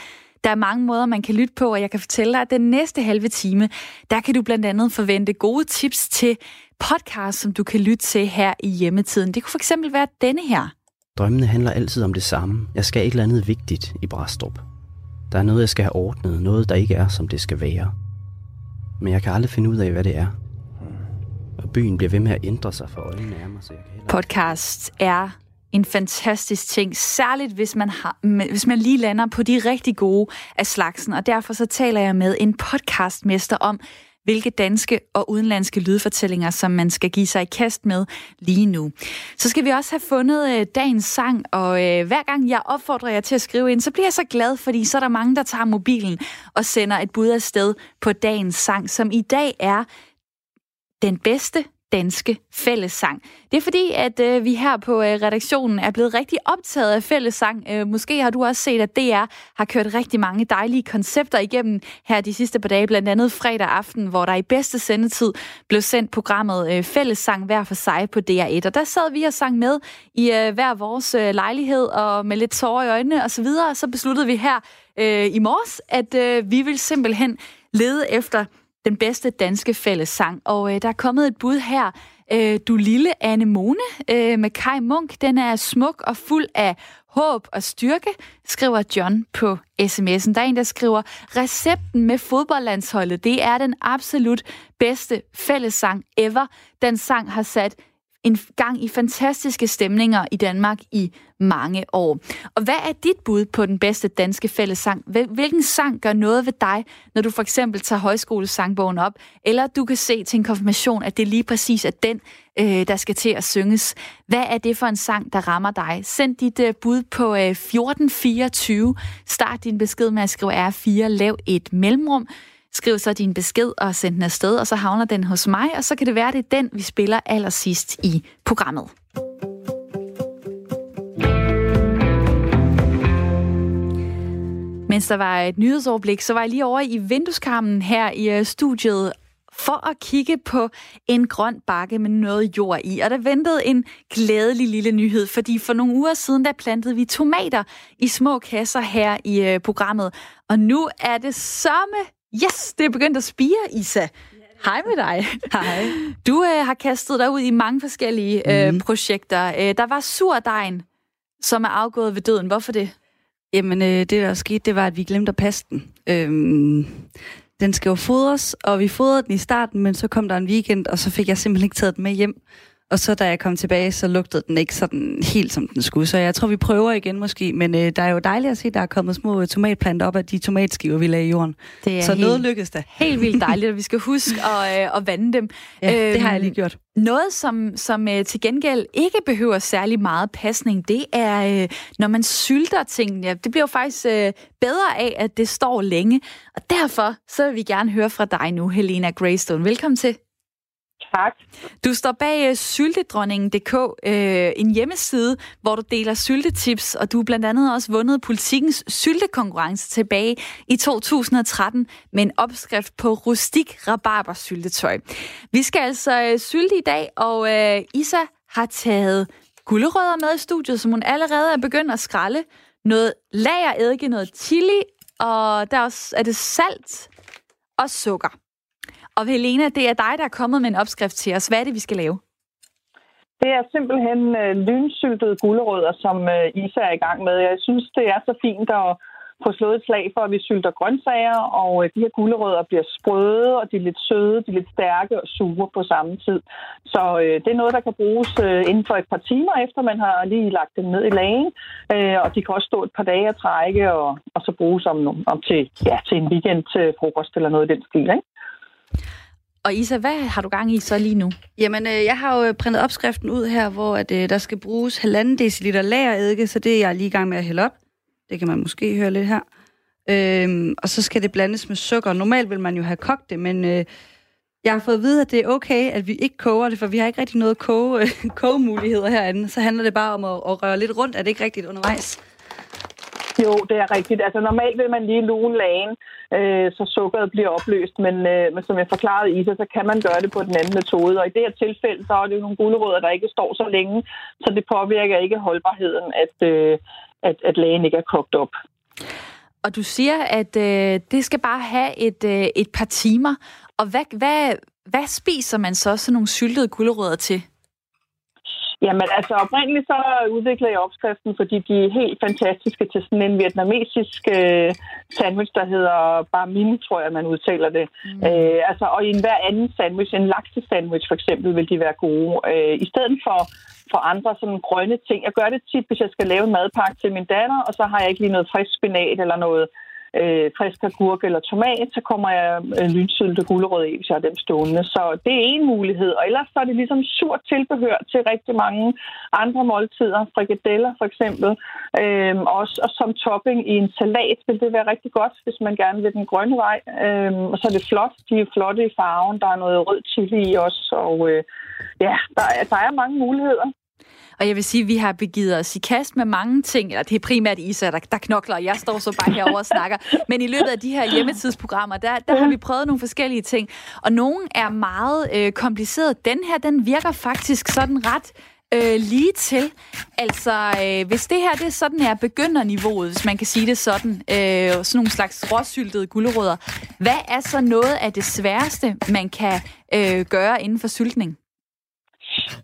Der er mange måder, man kan lytte på, og jeg kan fortælle dig, at den næste halve time, der kan du blandt andet forvente gode tips til podcast, som du kan lytte til her i hjemmetiden. Det kunne for eksempel være denne her. Drømmene handler altid om det samme. Jeg skal et eller andet vigtigt i Brastrup. Der er noget, jeg skal have ordnet, noget, der ikke er, som det skal være. Men jeg kan aldrig finde ud af, hvad det er. Og byen bliver ved med at ændre sig for øjnene af mig, så jeg kan heller... Podcast er en fantastisk ting, særligt hvis man, har, hvis man lige lander på de rigtig gode af slagsen. Og derfor så taler jeg med en podcastmester om, hvilke danske og udenlandske lydfortællinger, som man skal give sig i kast med lige nu. Så skal vi også have fundet øh, dagens sang, og øh, hver gang jeg opfordrer jer til at skrive ind, så bliver jeg så glad, fordi så er der mange, der tager mobilen og sender et bud afsted på dagens sang, som i dag er den bedste danske fællessang. Det er fordi, at øh, vi her på øh, redaktionen er blevet rigtig optaget af fællessang. Øh, måske har du også set, at DR har kørt rigtig mange dejlige koncepter igennem her de sidste par dage, blandt andet fredag aften, hvor der i bedste sendetid blev sendt programmet øh, Fællessang hver for sig på DR1. Og der sad vi og sang med i øh, hver vores øh, lejlighed og med lidt tårer i øjnene osv., og, og så besluttede vi her øh, i morges, at øh, vi vil simpelthen lede efter den bedste danske fællessang. Og øh, der er kommet et bud her. Øh, du lille Anemone øh, med Kai Munk. Den er smuk og fuld af håb og styrke, skriver John på sms'en. Der er en, der skriver, recepten med fodboldlandsholdet, det er den absolut bedste fællessang ever. Den sang har sat en gang i fantastiske stemninger i Danmark i mange år. Og hvad er dit bud på den bedste danske fællessang? Hvilken sang gør noget ved dig, når du for eksempel tager højskolesangbogen op, eller du kan se til en konfirmation, at det lige præcis er den, øh, der skal til at synges. Hvad er det for en sang, der rammer dig? Send dit øh, bud på øh, 1424. Start din besked med at skrive R4, lav et mellemrum. Skriv så din besked og send den afsted, og så havner den hos mig, og så kan det være, det er den, vi spiller allersidst i programmet. Mens der var et nyhedsoverblik, så var jeg lige over i vindueskarmen her i øh, studiet for at kigge på en grøn bakke med noget jord i. Og der ventede en glædelig lille nyhed, fordi for nogle uger siden, der plantede vi tomater i små kasser her i øh, programmet. Og nu er det samme Yes, det er begyndt at spire, Isa. Hej med dig. Hej. Du øh, har kastet dig ud i mange forskellige øh, mm. projekter. Øh, der var surdejen, som er afgået ved døden. Hvorfor det? Jamen, øh, det der skete, det var, at vi glemte at passe den. Øhm, den skal jo fodres, og vi fodrede den i starten, men så kom der en weekend, og så fik jeg simpelthen ikke taget den med hjem. Og så da jeg kom tilbage, så lugtede den ikke sådan helt som den skulle. Så jeg tror, vi prøver igen måske. Men øh, der er jo dejligt at se, at der er kommet små tomatplanter op af de tomatskiver, vi lagde i jorden. Det er så helt, noget lykkedes da. Helt vildt dejligt, og vi skal huske at, øh, at vande dem. Ja, det har jeg lige gjort. Noget, som, som øh, til gengæld ikke behøver særlig meget pasning, det er, øh, når man sylter tingene. Ja, det bliver jo faktisk øh, bedre af, at det står længe. Og derfor så vil vi gerne høre fra dig nu, Helena Greystone. Velkommen til. Tak. Du står bag uh, syltedronningen.dk, øh, en hjemmeside, hvor du deler syltetips, og du har blandt andet også vundet politikens syltekonkurrence tilbage i 2013 med en opskrift på rustik rabarbersyltetøj. Vi skal altså uh, sylte i dag, og uh, Isa har taget gulerødder med i studiet, som hun allerede er begyndt at skralde. Noget lager eddike, noget chili, og der er, også, er det salt og sukker. Og Helena, det er dig, der er kommet med en opskrift til os. Hvad er det, vi skal lave? Det er simpelthen øh, lynsyltede gulerødder, som øh, Isa er i gang med. Jeg synes, det er så fint at få slået et slag for, at vi sylter grøntsager, og øh, de her gulerødder bliver sprøde, og de er lidt søde, de er lidt stærke og sure på samme tid. Så øh, det er noget, der kan bruges øh, inden for et par timer, efter man har lige lagt dem ned i lagen. Øh, og de kan også stå et par dage at trække, og, og så bruges om, om til, ja, til en weekend til frokost eller noget i den stil, ikke? Og Isa, hvad har du gang i så lige nu? Jamen, øh, jeg har jo øh, printet opskriften ud her, hvor at, øh, der skal bruges halvanden deciliter lageredike, så det er jeg lige i gang med at hælde op. Det kan man måske høre lidt her. Øhm, og så skal det blandes med sukker. Normalt vil man jo have kogt det, men øh, jeg har fået at vide, at det er okay, at vi ikke koger det, for vi har ikke rigtig noget koge, øh, kogemuligheder herinde. Så handler det bare om at, at røre lidt rundt. Er det ikke rigtigt undervejs? Jo, det er rigtigt. Altså normalt vil man lige lune lagen, øh, så sukkeret bliver opløst, men, øh, men som jeg forklarede Isa, så kan man gøre det på den anden metode. Og i det her tilfælde, så er det jo nogle gulerødder, der ikke står så længe, så det påvirker ikke holdbarheden, at, øh, at, at lagen ikke er kogt op. Og du siger, at øh, det skal bare have et, øh, et par timer. Og hvad, hvad, hvad spiser man så sådan nogle syltede gulerødder til? Jamen, altså oprindeligt så udviklede jeg opskriften, fordi de er helt fantastiske til sådan en vietnamesisk øh, sandwich, der hedder bare min, tror jeg, man udtaler det. Mm. Øh, altså, og i en hver anden sandwich, en laksesandwich for eksempel, vil de være gode. Øh, I stedet for, for andre sådan grønne ting. Jeg gør det tit, hvis jeg skal lave en madpakke til min datter, og så har jeg ikke lige noget frisk spinat eller noget øh, frisk agurk eller tomat, så kommer jeg øh, lynsylte gulerød i, hvis jeg har dem stående. Så det er en mulighed. Og ellers så er det ligesom surt tilbehør til rigtig mange andre måltider. Frikadeller for eksempel. Øh, også, og som topping i en salat vil det være rigtig godt, hvis man gerne vil den grønne vej. Øh, og så er det flot. De er flotte i farven. Der er noget rød chili i også. Og øh, ja, der, der er mange muligheder. Og jeg vil sige, at vi har begivet os i kast med mange ting. Eller det er primært Isa, der, der knokler, og jeg står så bare herovre og snakker. Men i løbet af de her hjemmetidsprogrammer, der, der har vi prøvet nogle forskellige ting. Og nogle er meget øh, komplicerede. Den her, den virker faktisk sådan ret øh, lige til. Altså, øh, hvis det her det sådan er begynderniveauet, hvis man kan sige det sådan, øh, sådan nogle slags råsyltede gulerødder, hvad er så noget af det sværeste, man kan øh, gøre inden for syltning?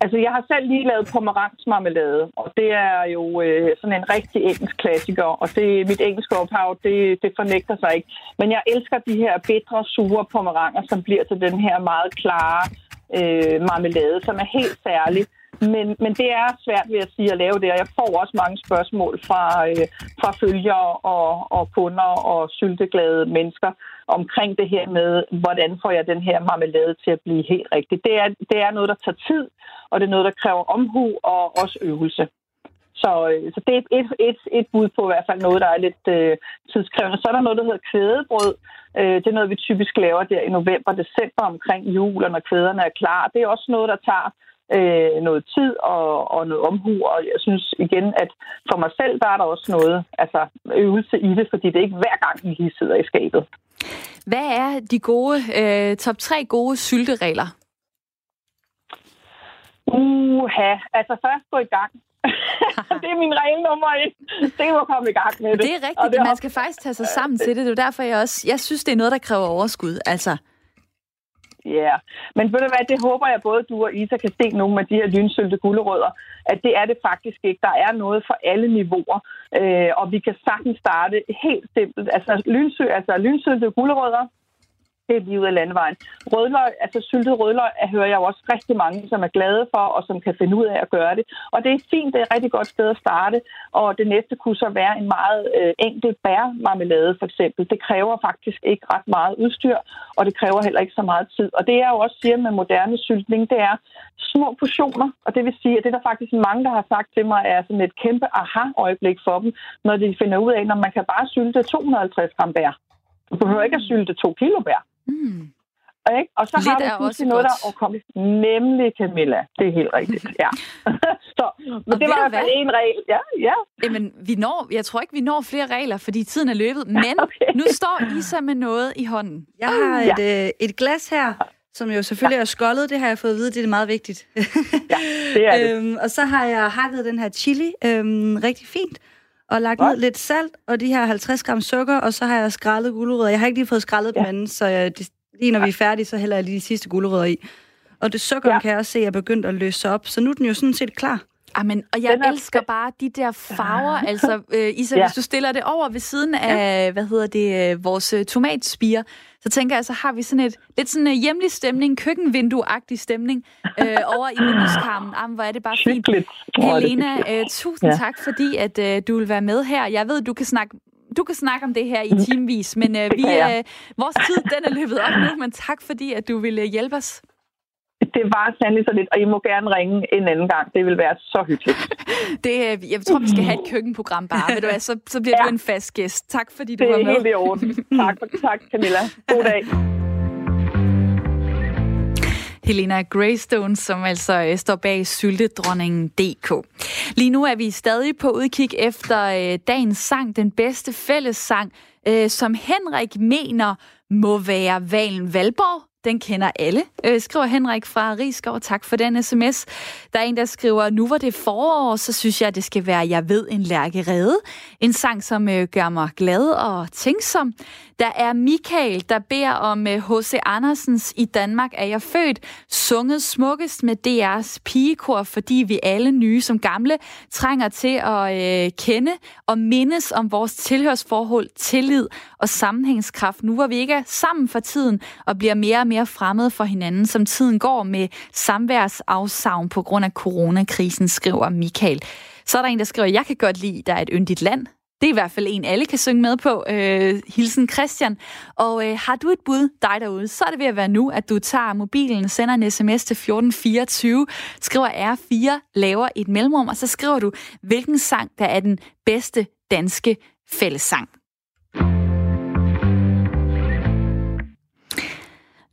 Altså, jeg har selv lige lavet pomeransmarmelade, og det er jo øh, sådan en rigtig engelsk klassiker, og det, mit engelske ophav, det, det fornægter sig ikke. Men jeg elsker de her bedre, sure pomeranger, som bliver til den her meget klare øh, marmelade, som er helt særlig. Men, men det er svært, ved at sige, at lave det, og jeg får også mange spørgsmål fra, øh, fra følgere og, og kunder og sylteglade mennesker omkring det her med, hvordan får jeg den her marmelade til at blive helt rigtig. Det er, det er noget, der tager tid, og det er noget, der kræver omhu og også øvelse. Så, øh, så det er et, et, et bud på i hvert fald noget, der er lidt øh, tidskrævende. Så er der noget, der hedder kvædebrød. Øh, det er noget, vi typisk laver der i november december omkring jul, og når kvæderne er klar. Det er også noget, der tager øh, noget tid og, og noget omhu, og jeg synes igen, at for mig selv, der er der også noget altså øvelse i det, fordi det er ikke hver gang, vi lige sidder i skabet. Hvad er de gode, øh, top tre gode sylteregler? Uha, altså først gå i gang. det er min regel nummer et. Det er at komme i gang med det. Det er rigtigt, det man skal faktisk tage sig sammen til det. Det er derfor, jeg også jeg synes, det er noget, der kræver overskud. Altså, Ja, yeah. men ved du hvad, det håber jeg både du og Isa kan se nogle af de her lynsølte gulerødder, at det er det faktisk ikke. Der er noget for alle niveauer, øh, og vi kan sagtens starte helt simpelt. Altså, lynsø, altså lynsølte gulerødder, det er livet af landevejen. Rødløg, altså syltet rødløg, hører jeg jo også rigtig mange, som er glade for, og som kan finde ud af at gøre det. Og det er fint, det er et rigtig godt sted at starte. Og det næste kunne så være en meget øh, enkel bærmarmelade, for eksempel. Det kræver faktisk ikke ret meget udstyr, og det kræver heller ikke så meget tid. Og det jeg jo også siger med moderne syltning, det er små portioner. Og det vil sige, at det er der faktisk mange, der har sagt til mig, er sådan et kæmpe aha-øjeblik for dem, når de finder ud af, når man kan bare sylte 250 gram bær. Du behøver ikke at sylte to kilo bær. Mm. Ikke? Og så Lidt har du pludselig noget, der er kommet. Nemlig, Camilla. Det er helt rigtigt, ja. så, men og det var i hvert fald en regel. Ja, ja. Jamen, vi når, jeg tror ikke, vi når flere regler, fordi tiden er løbet. Men okay. nu står Isa med noget i hånden. Jeg har et, ja. øh, et glas her, som jo selvfølgelig ja. er skoldet. Det har jeg fået at vide, det er meget vigtigt. ja, det er det. Øhm, og så har jeg hakket den her chili øhm, rigtig fint og lagt ned lidt salt og de her 50 gram sukker, og så har jeg skrællet gulerødder. Jeg har ikke lige fået skrællet ja. dem anden, så jeg, det, lige når vi er færdige, så hælder jeg lige de sidste gulerødder i. Og det sukker ja. kan jeg også se er begyndt at løse op, så nu er den jo sådan set klar. Amen, og jeg er... elsker bare de der farver. Altså, øh, Isa, ja. hvis du stiller det over ved siden af, ja. hvad hedder det, øh, vores øh, tomatspire, så tænker jeg, så har vi sådan et lidt sådan en hjemlig stemning, køkkenvindue-agtig stemning øh, over i vindueskarmen. Jamen, hvor er det bare fint. Helena, øh, tusind ja. tak, fordi at øh, du vil være med her. Jeg ved, du kan snakke du kan snakke om det her i mm. timevis, men øh, vi, øh, vores tid den er løbet op nu, men tak fordi, at du ville hjælpe os. Det var sandelig så lidt, og I må gerne ringe en anden gang. Det vil være så hyggeligt. det, jeg tror, vi skal have et køkkenprogram bare. Ved du, så, så bliver ja. du en fast gæst. Tak fordi du det var med. Det er helt i orden. tak, tak Camilla. God dag. Helena Greystone, som altså øh, står bag syltedronningen.dk. Lige nu er vi stadig på udkig efter øh, dagens sang, den bedste fællessang, øh, som Henrik mener må være Valen Valborg den kender alle, øh, skriver Henrik fra Rigskov. Tak for den sms. Der er en, der skriver, nu var det forår, så synes jeg, det skal være Jeg ved en lærke redde. En sang, som øh, gør mig glad og tænksom. Der er Michael, der beder om H.C. Øh, Andersens I Danmark er jeg født, sunget smukkest med DR's pigekor, fordi vi alle nye som gamle trænger til at øh, kende og mindes om vores tilhørsforhold, tillid og sammenhængskraft. Nu hvor vi ikke er sammen for tiden og bliver mere og mere fremmede for hinanden, som tiden går med samværsafsavn på grund af coronakrisen, skriver Michael. Så er der en, der skriver, jeg kan godt lide, der er et yndigt land. Det er i hvert fald en, alle kan synge med på. Øh, hilsen Christian. Og øh, har du et bud, dig derude, så er det ved at være nu, at du tager mobilen, sender en sms til 1424, skriver R4, laver et mellemrum, og så skriver du, hvilken sang, der er den bedste danske fællessang.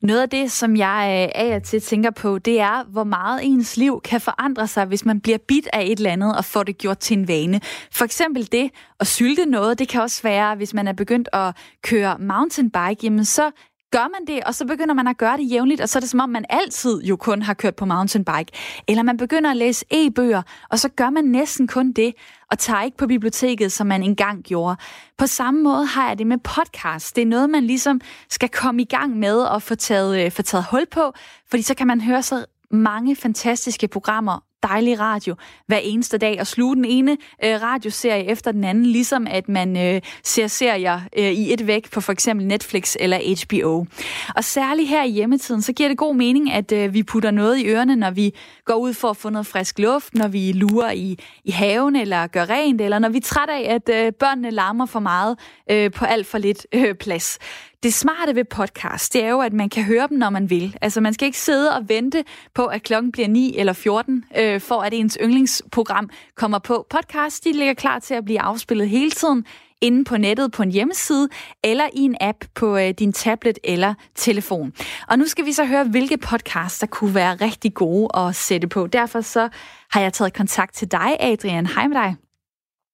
Noget af det, som jeg øh, af og til tænker på, det er, hvor meget ens liv kan forandre sig, hvis man bliver bit af et eller andet og får det gjort til en vane. For eksempel det at sylte noget, det kan også være, hvis man er begyndt at køre mountainbike, jamen så gør man det, og så begynder man at gøre det jævnligt, og så er det som om, man altid jo kun har kørt på mountainbike. Eller man begynder at læse e-bøger, og så gør man næsten kun det, og tager ikke på biblioteket, som man engang gjorde. På samme måde har jeg det med podcast. Det er noget, man ligesom skal komme i gang med og få taget, øh, få taget hul på, fordi så kan man høre så mange fantastiske programmer dejlig radio hver eneste dag og sluge den ene øh, radioserie efter den anden, ligesom at man øh, ser serier øh, i et væk på for eksempel Netflix eller HBO. Og særligt her i hjemmetiden, så giver det god mening, at øh, vi putter noget i ørerne, når vi går ud for at få noget frisk luft, når vi lurer i, i haven eller gør rent, eller når vi er trætte af, at øh, børnene larmer for meget øh, på alt for lidt øh, plads. Det smarte ved podcast, det er jo, at man kan høre dem, når man vil. Altså, man skal ikke sidde og vente på, at klokken bliver 9 eller 14, øh, for at ens yndlingsprogram kommer på. Podcast, de ligger klar til at blive afspillet hele tiden, inde på nettet på en hjemmeside, eller i en app på øh, din tablet eller telefon. Og nu skal vi så høre, hvilke podcasts, der kunne være rigtig gode at sætte på. Derfor så har jeg taget kontakt til dig, Adrian. Hej med dig.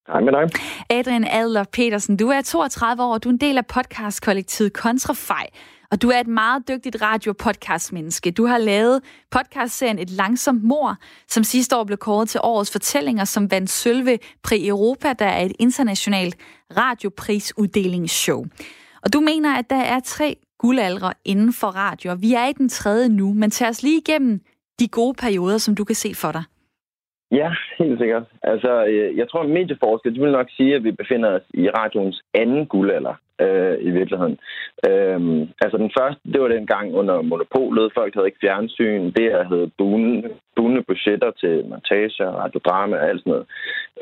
Hej med dig. Adrian Adler Petersen, du er 32 år, du er en del af podcastkollektivet Kontrafej, og du er et meget dygtigt radio-podcast-menneske. Du har lavet podcastserien Et langsomt mor, som sidste år blev kåret til årets fortællinger, som vandt Sølve Pri Europa, der er et internationalt radioprisuddelingsshow. Og du mener, at der er tre guldaldre inden for radio, og vi er i den tredje nu, men tag os lige igennem de gode perioder, som du kan se for dig. Ja, helt sikkert. Altså, øh, jeg tror, at medieforskere de vil nok sige, at vi befinder os i radioens anden guldalder. øh, i virkeligheden. Øhm, altså den første, det var den gang under monopolet. Folk havde ikke fjernsyn. Det her havde bunende budgetter til montage, radiodrama og alt sådan noget.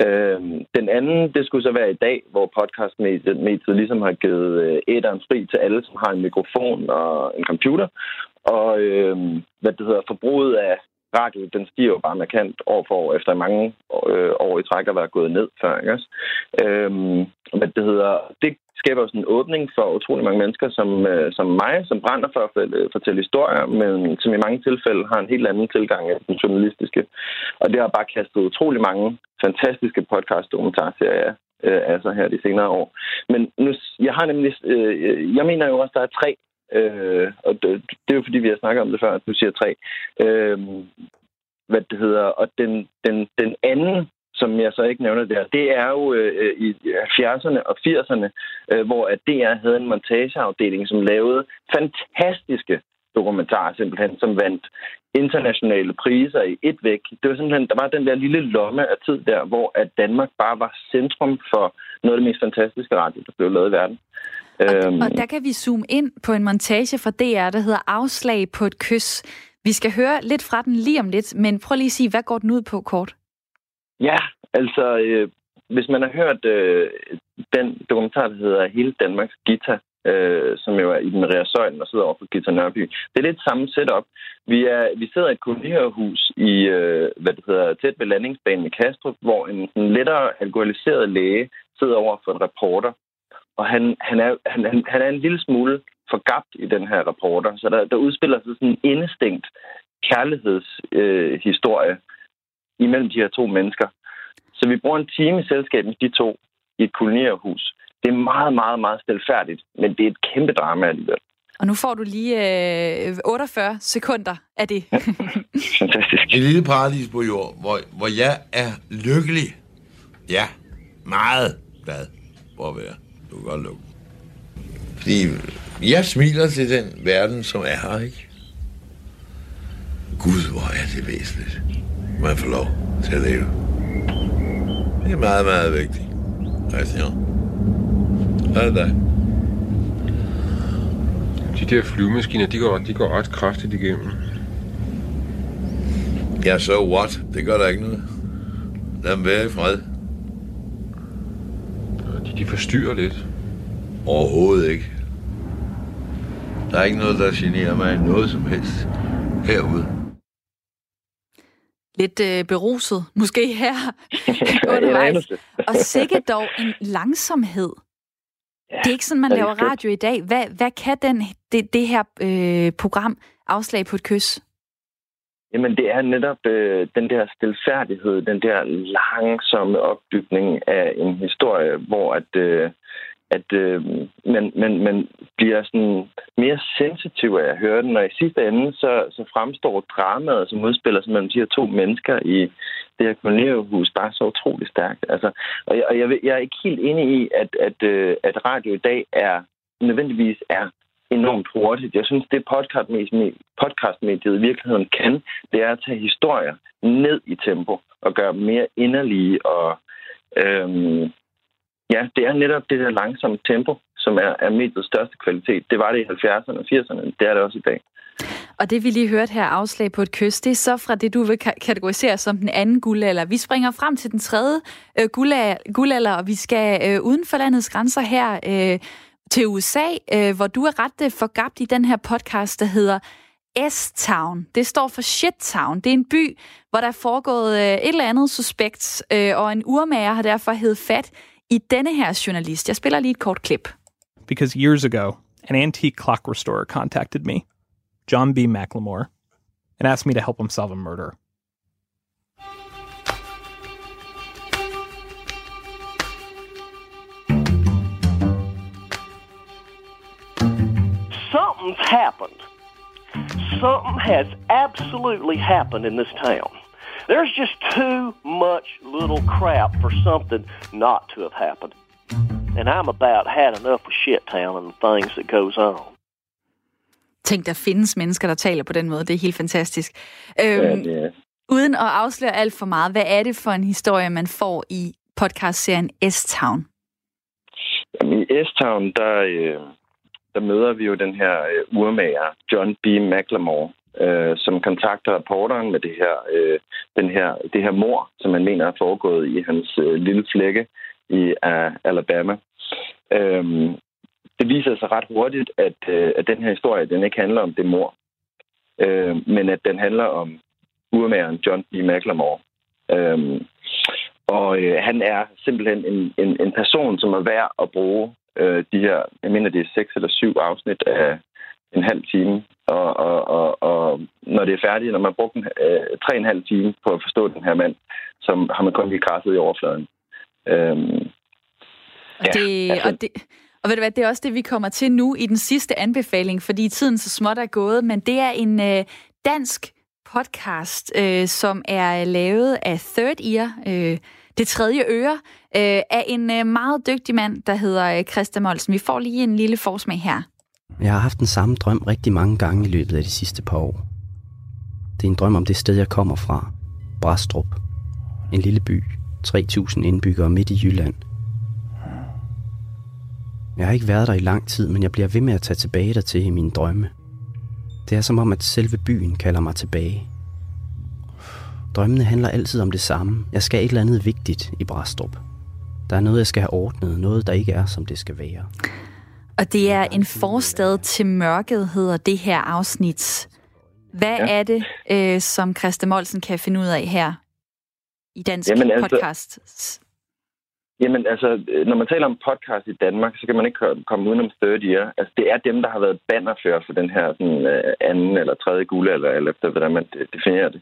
Øhm, den anden, det skulle så være i dag, hvor podcastmediet mediet ligesom har givet øh, æderen fri til alle, som har en mikrofon og en computer. Og øh, hvad det hedder, forbruget af radio, den stiger jo bare markant år for år, efter mange øh, år i træk at være gået ned før. Ikke også? Øhm, hvad det hedder, det skaber jo sådan en åbning for utrolig mange mennesker, som, øh, som mig, som brænder for at fortælle historier, men som i mange tilfælde har en helt anden tilgang af den journalistiske. Og det har bare kastet utrolig mange fantastiske podcast-dokumentarserier øh, altså her de senere år. Men nu, jeg har nemlig, øh, jeg mener jo også, at der er tre Øh, og det, det er jo fordi, vi har snakket om det før, at du siger tre. Øh, hvad det hedder. Og den, den, den anden, som jeg så ikke nævner der, det er jo øh, i 70'erne og 80'erne, øh, hvor at DR havde en montageafdeling, som lavede fantastiske dokumentarer simpelthen, som vandt internationale priser i et væk. Det var simpelthen, der var den der lille lomme af tid der, hvor at Danmark bare var centrum for noget af det mest fantastiske radio, der blev lavet i verden. Og, øhm, og der kan vi zoome ind på en montage fra DR, der hedder Afslag på et kys. Vi skal høre lidt fra den lige om lidt, men prøv lige at sige, hvad går den ud på kort? Ja, altså, øh, hvis man har hørt øh, den dokumentar, der hedder Hele Danmarks Guitar, øh, som jo er i den Maria Søjden og sidder over på Gita Nørby. Det er lidt samme setup. Vi, er, vi sidder i et kolonihørhus i, øh, hvad det hedder, tæt ved landingsbanen i Kastrup, hvor en, en lettere alkoholiseret læge sidder over for en reporter. Og han, han, er, han, han, han er en lille smule forgabt i den her reporter, så der, der udspiller sig sådan en indestængt kærlighedshistorie øh, imellem de her to mennesker. Så vi bruger en time i selskab med de to i et kolonierhus. Det er meget, meget, meget stilfærdigt, men det er et kæmpe drama alligevel. Og nu får du lige øh, 48 sekunder af det. Fantastisk. Et lille paradis på jord, hvor, hvor jeg er lykkelig. Ja, meget glad for at være. Du kan godt lukke. Fordi jeg smiler til den verden, som er her, ikke? Gud, hvor er det væsentligt. Man får lov til at leve. Det er meget, meget vigtigt. Christian. Hvad er det De der flyvemaskiner, de går, de går ret kraftigt igennem. Ja, så so what? Det gør der ikke noget. Lad dem være i fred. De, de forstyrrer lidt. Overhovedet ikke. Der er ikke noget, der generer mig noget som helst herude. Lidt øh, beruset, måske her undervejs. Og sikkert dog en langsomhed Ja, det er ikke sådan, man laver radio i dag. Hvad, hvad kan den, det, det her øh, program, Afslag på et kys? Jamen, det er netop øh, den der stilfærdighed, den der langsomme opbygning af en historie, hvor at, øh, at øh, man, man, man bliver sådan mere sensitiv af at høre den, og i sidste ende så, så fremstår dramaet, som udspiller sig mellem de her to mennesker i det her kolonierhus, bare så utrolig stærkt. Altså, og jeg, og jeg, jeg er ikke helt enig i, at, at, øh, at radio i dag er nødvendigvis er enormt hurtigt. Jeg synes, det podcastmediet, i virkeligheden kan, det er at tage historier ned i tempo og gøre dem mere inderlige og øhm, Ja, det er netop det der langsomme tempo, som er, er mediets største kvalitet. Det var det i 70'erne og 80'erne, det er det også i dag. Og det vi lige hørte her, afslag på et kys, det er så fra det, du vil kategorisere som den anden guldalder. Vi springer frem til den tredje øh, guldalder, og vi skal øh, uden for landets grænser her øh, til USA, øh, hvor du er ret øh, forgabt i den her podcast, der hedder S-Town. Det står for Shit-Town. Det er en by, hvor der er foregået øh, et eller andet suspekt, øh, og en urmager har derfor hed fat i denne her journalist. Jeg spiller lige et kort klip. Because years ago, an antique clock restorer contacted me, John B. McLemore, and asked me to help him solve a murder. Something's happened. Something has absolutely happened in this town. There's just too much little crap for something not to have happened. And I'm about had enough of shit town and the things that goes on. Tænk, der findes mennesker, der taler på den måde. Det er helt fantastisk. Øhm, ja, Uden at afsløre alt for meget, hvad er det for en historie, man får i podcastserien S-Town? I S-Town, der, øh, der møder vi jo den her øh, urmager, John B. McLemore, øh, som kontakter reporteren med det her, øh, den her, det her mor, som man mener er foregået i hans øh, lille flække i uh, Alabama. Øh, det viser sig ret hurtigt, at, øh, at den her historie den ikke handler om det mor, øh, men at den handler om urmageren John B. McLemore. Øh, og øh, han er simpelthen en, en, en person, som er værd at bruge øh, de her, jeg mener det er seks eller syv afsnit af en halv time. Og, og, og, og når det er færdigt, når man har brugt en, øh, tre en halv time på at forstå den her mand, så har man kun lige krasset i overfladen. Øhm, og, det, ja, altså, og, det, og ved du hvad, det er også det, vi kommer til nu i den sidste anbefaling, fordi tiden så småt er gået, men det er en øh, dansk podcast, øh, som er lavet af Third Ear, øh, det tredje øre, øh, af en øh, meget dygtig mand, der hedder øh, Christa Molsen. Vi får lige en lille forsmag her. Jeg har haft den samme drøm rigtig mange gange i løbet af de sidste par år. Det er en drøm om det sted, jeg kommer fra. Brastrup. En lille by. 3.000 indbyggere midt i Jylland. Jeg har ikke været der i lang tid, men jeg bliver ved med at tage tilbage dertil i mine drømme. Det er som om, at selve byen kalder mig tilbage. Drømmene handler altid om det samme. Jeg skal et eller andet vigtigt i Brastrup. Der er noget, jeg skal have ordnet. Noget, der ikke er, som det skal være. Og det er en forstad til mørket, hedder det her afsnit. Hvad ja. er det, øh, som Christa Molsen kan finde ud af her i Dansk Jamen, altså, Podcast? Jamen altså, øh, når man taler om podcast i Danmark, så kan man ikke komme udenom third year. Altså, det er dem, der har været bannerfører for den her sådan, øh, anden eller tredje gule, eller, eller efter hvordan man definerer det.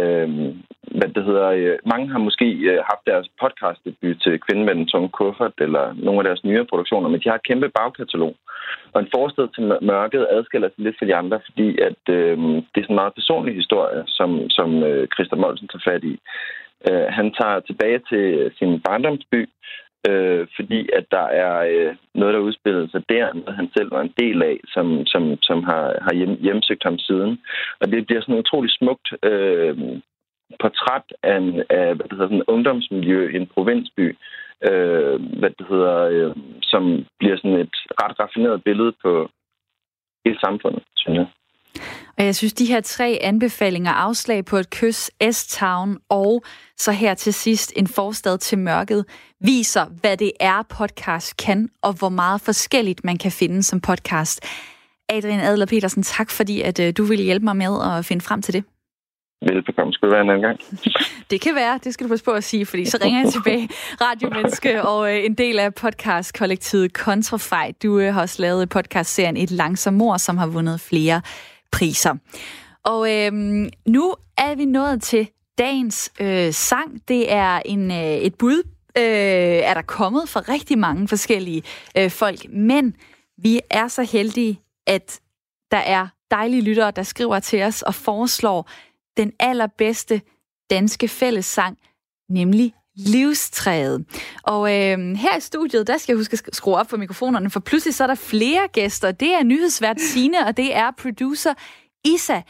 Øhm, hvad det hedder, øh, mange har måske haft deres podcast debut til Kvinden med den tunge kuffert, eller nogle af deres nye produktioner, men de har et kæmpe bagkatalog. Og en forsted til mørket adskiller sig lidt fra de andre, fordi at uh, det er sådan en meget personlig historie, som, som øh, Christa Molsen tager fat i. Øh, han tager tilbage til sin barndomsby, øh, fordi at der er øh, noget, der udspillede sig der, noget han selv var en del af, som, som, som har, har hjem, hjemsøgt ham siden. Og det bliver sådan et utroligt smukt øh, portræt af, en, af hvad det hedder, sådan en ungdomsmiljø i en provinsby, øh, hvad det hedder, øh, som bliver sådan et ret raffineret billede på hele samfundet, synes jeg. Og jeg synes, de her tre anbefalinger, afslag på et kys, S-Town og så her til sidst en forstad til mørket, viser, hvad det er, podcast kan, og hvor meget forskelligt man kan finde som podcast. Adrian Adler Petersen, tak fordi at øh, du ville hjælpe mig med at finde frem til det. Velbekomme. Skal være en anden gang? Det kan være. Det skal du passe på at sige, fordi så ringer jeg tilbage. Radiomenneske og øh, en del af podcast-kollektivet Kontrafej. Du øh, har også lavet podcast-serien Et langsomt mor, som har vundet flere priser. Og øh, nu er vi nået til dagens øh, sang. Det er en øh, et bud, øh, er der kommet fra rigtig mange forskellige øh, folk, men vi er så heldige, at der er dejlige lyttere, der skriver til os og foreslår den allerbedste danske fællessang, nemlig livstræet. Og øh, her i studiet, der skal jeg huske at skrue op for mikrofonerne, for pludselig så er der flere gæster. Det er nyhedsvært Sine, og det er producer Isa.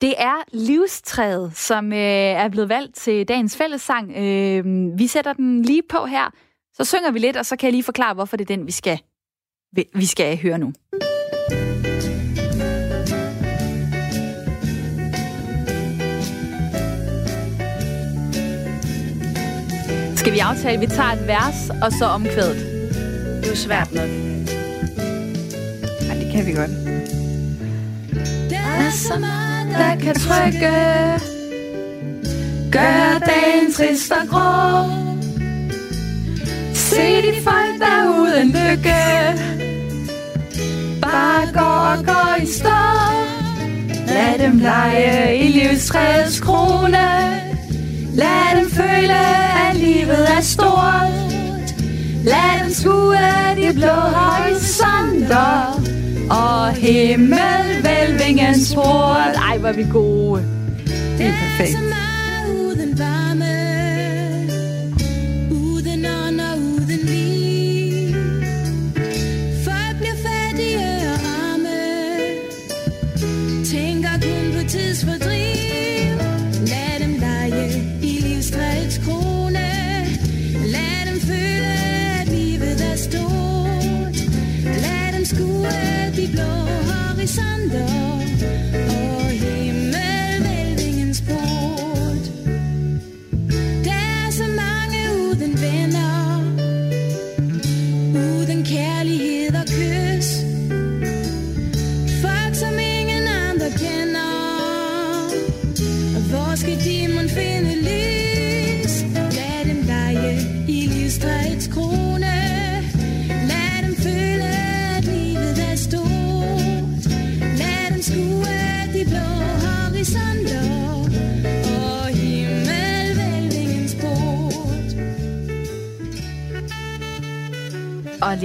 Det er livstræet, som øh, er blevet valgt til dagens fællessang. Øh, vi sætter den lige på her, så synger vi lidt, og så kan jeg lige forklare, hvorfor det er den, vi skal, vi skal høre nu. Skal vi aftale, at vi tager et vers, og så omkvædet? Det er jo svært nok. Ja, det kan vi godt. Der er så meget, der kan trykke Gør dagen trist og grå Se de folk, der uden lykke Bare går og går i stå Lad dem lege i livstræets krone Lad dem føle, at livet er stort. Lad dem skue de blå horisonter og himmelvælvingens port. Ej, hvor er vi gode. Det er perfekt. asunder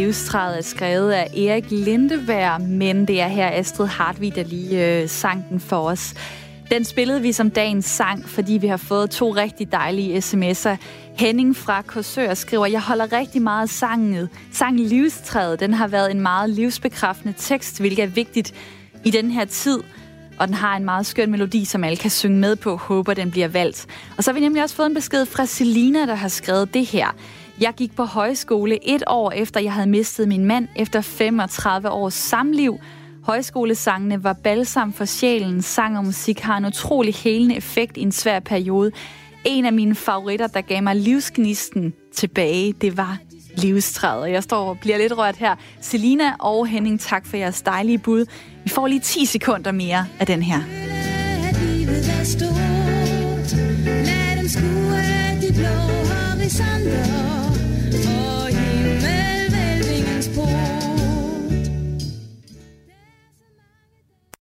livstræet er skrevet af Erik Lindevær, men det er her Astrid Hartvig, der lige øh, sang den for os. Den spillede vi som dagens sang, fordi vi har fået to rigtig dejlige sms'er. Henning fra Korsør skriver, jeg holder rigtig meget sangen. Sangen Livstræet, den har været en meget livsbekræftende tekst, hvilket er vigtigt i den her tid. Og den har en meget skøn melodi, som alle kan synge med på. Håber, den bliver valgt. Og så har vi nemlig også fået en besked fra Selina, der har skrevet det her. Jeg gik på højskole et år efter, jeg havde mistet min mand efter 35 års samliv. Højskolesangene var balsam for sjælen. Sang og musik har en utrolig helende effekt i en svær periode. En af mine favoritter, der gav mig livsgnisten tilbage, det var livstræet. Jeg står og bliver lidt rørt her. Selina og Henning, tak for jeres dejlige bud. Vi får lige 10 sekunder mere af den her. Lad dem skue de blå horisonter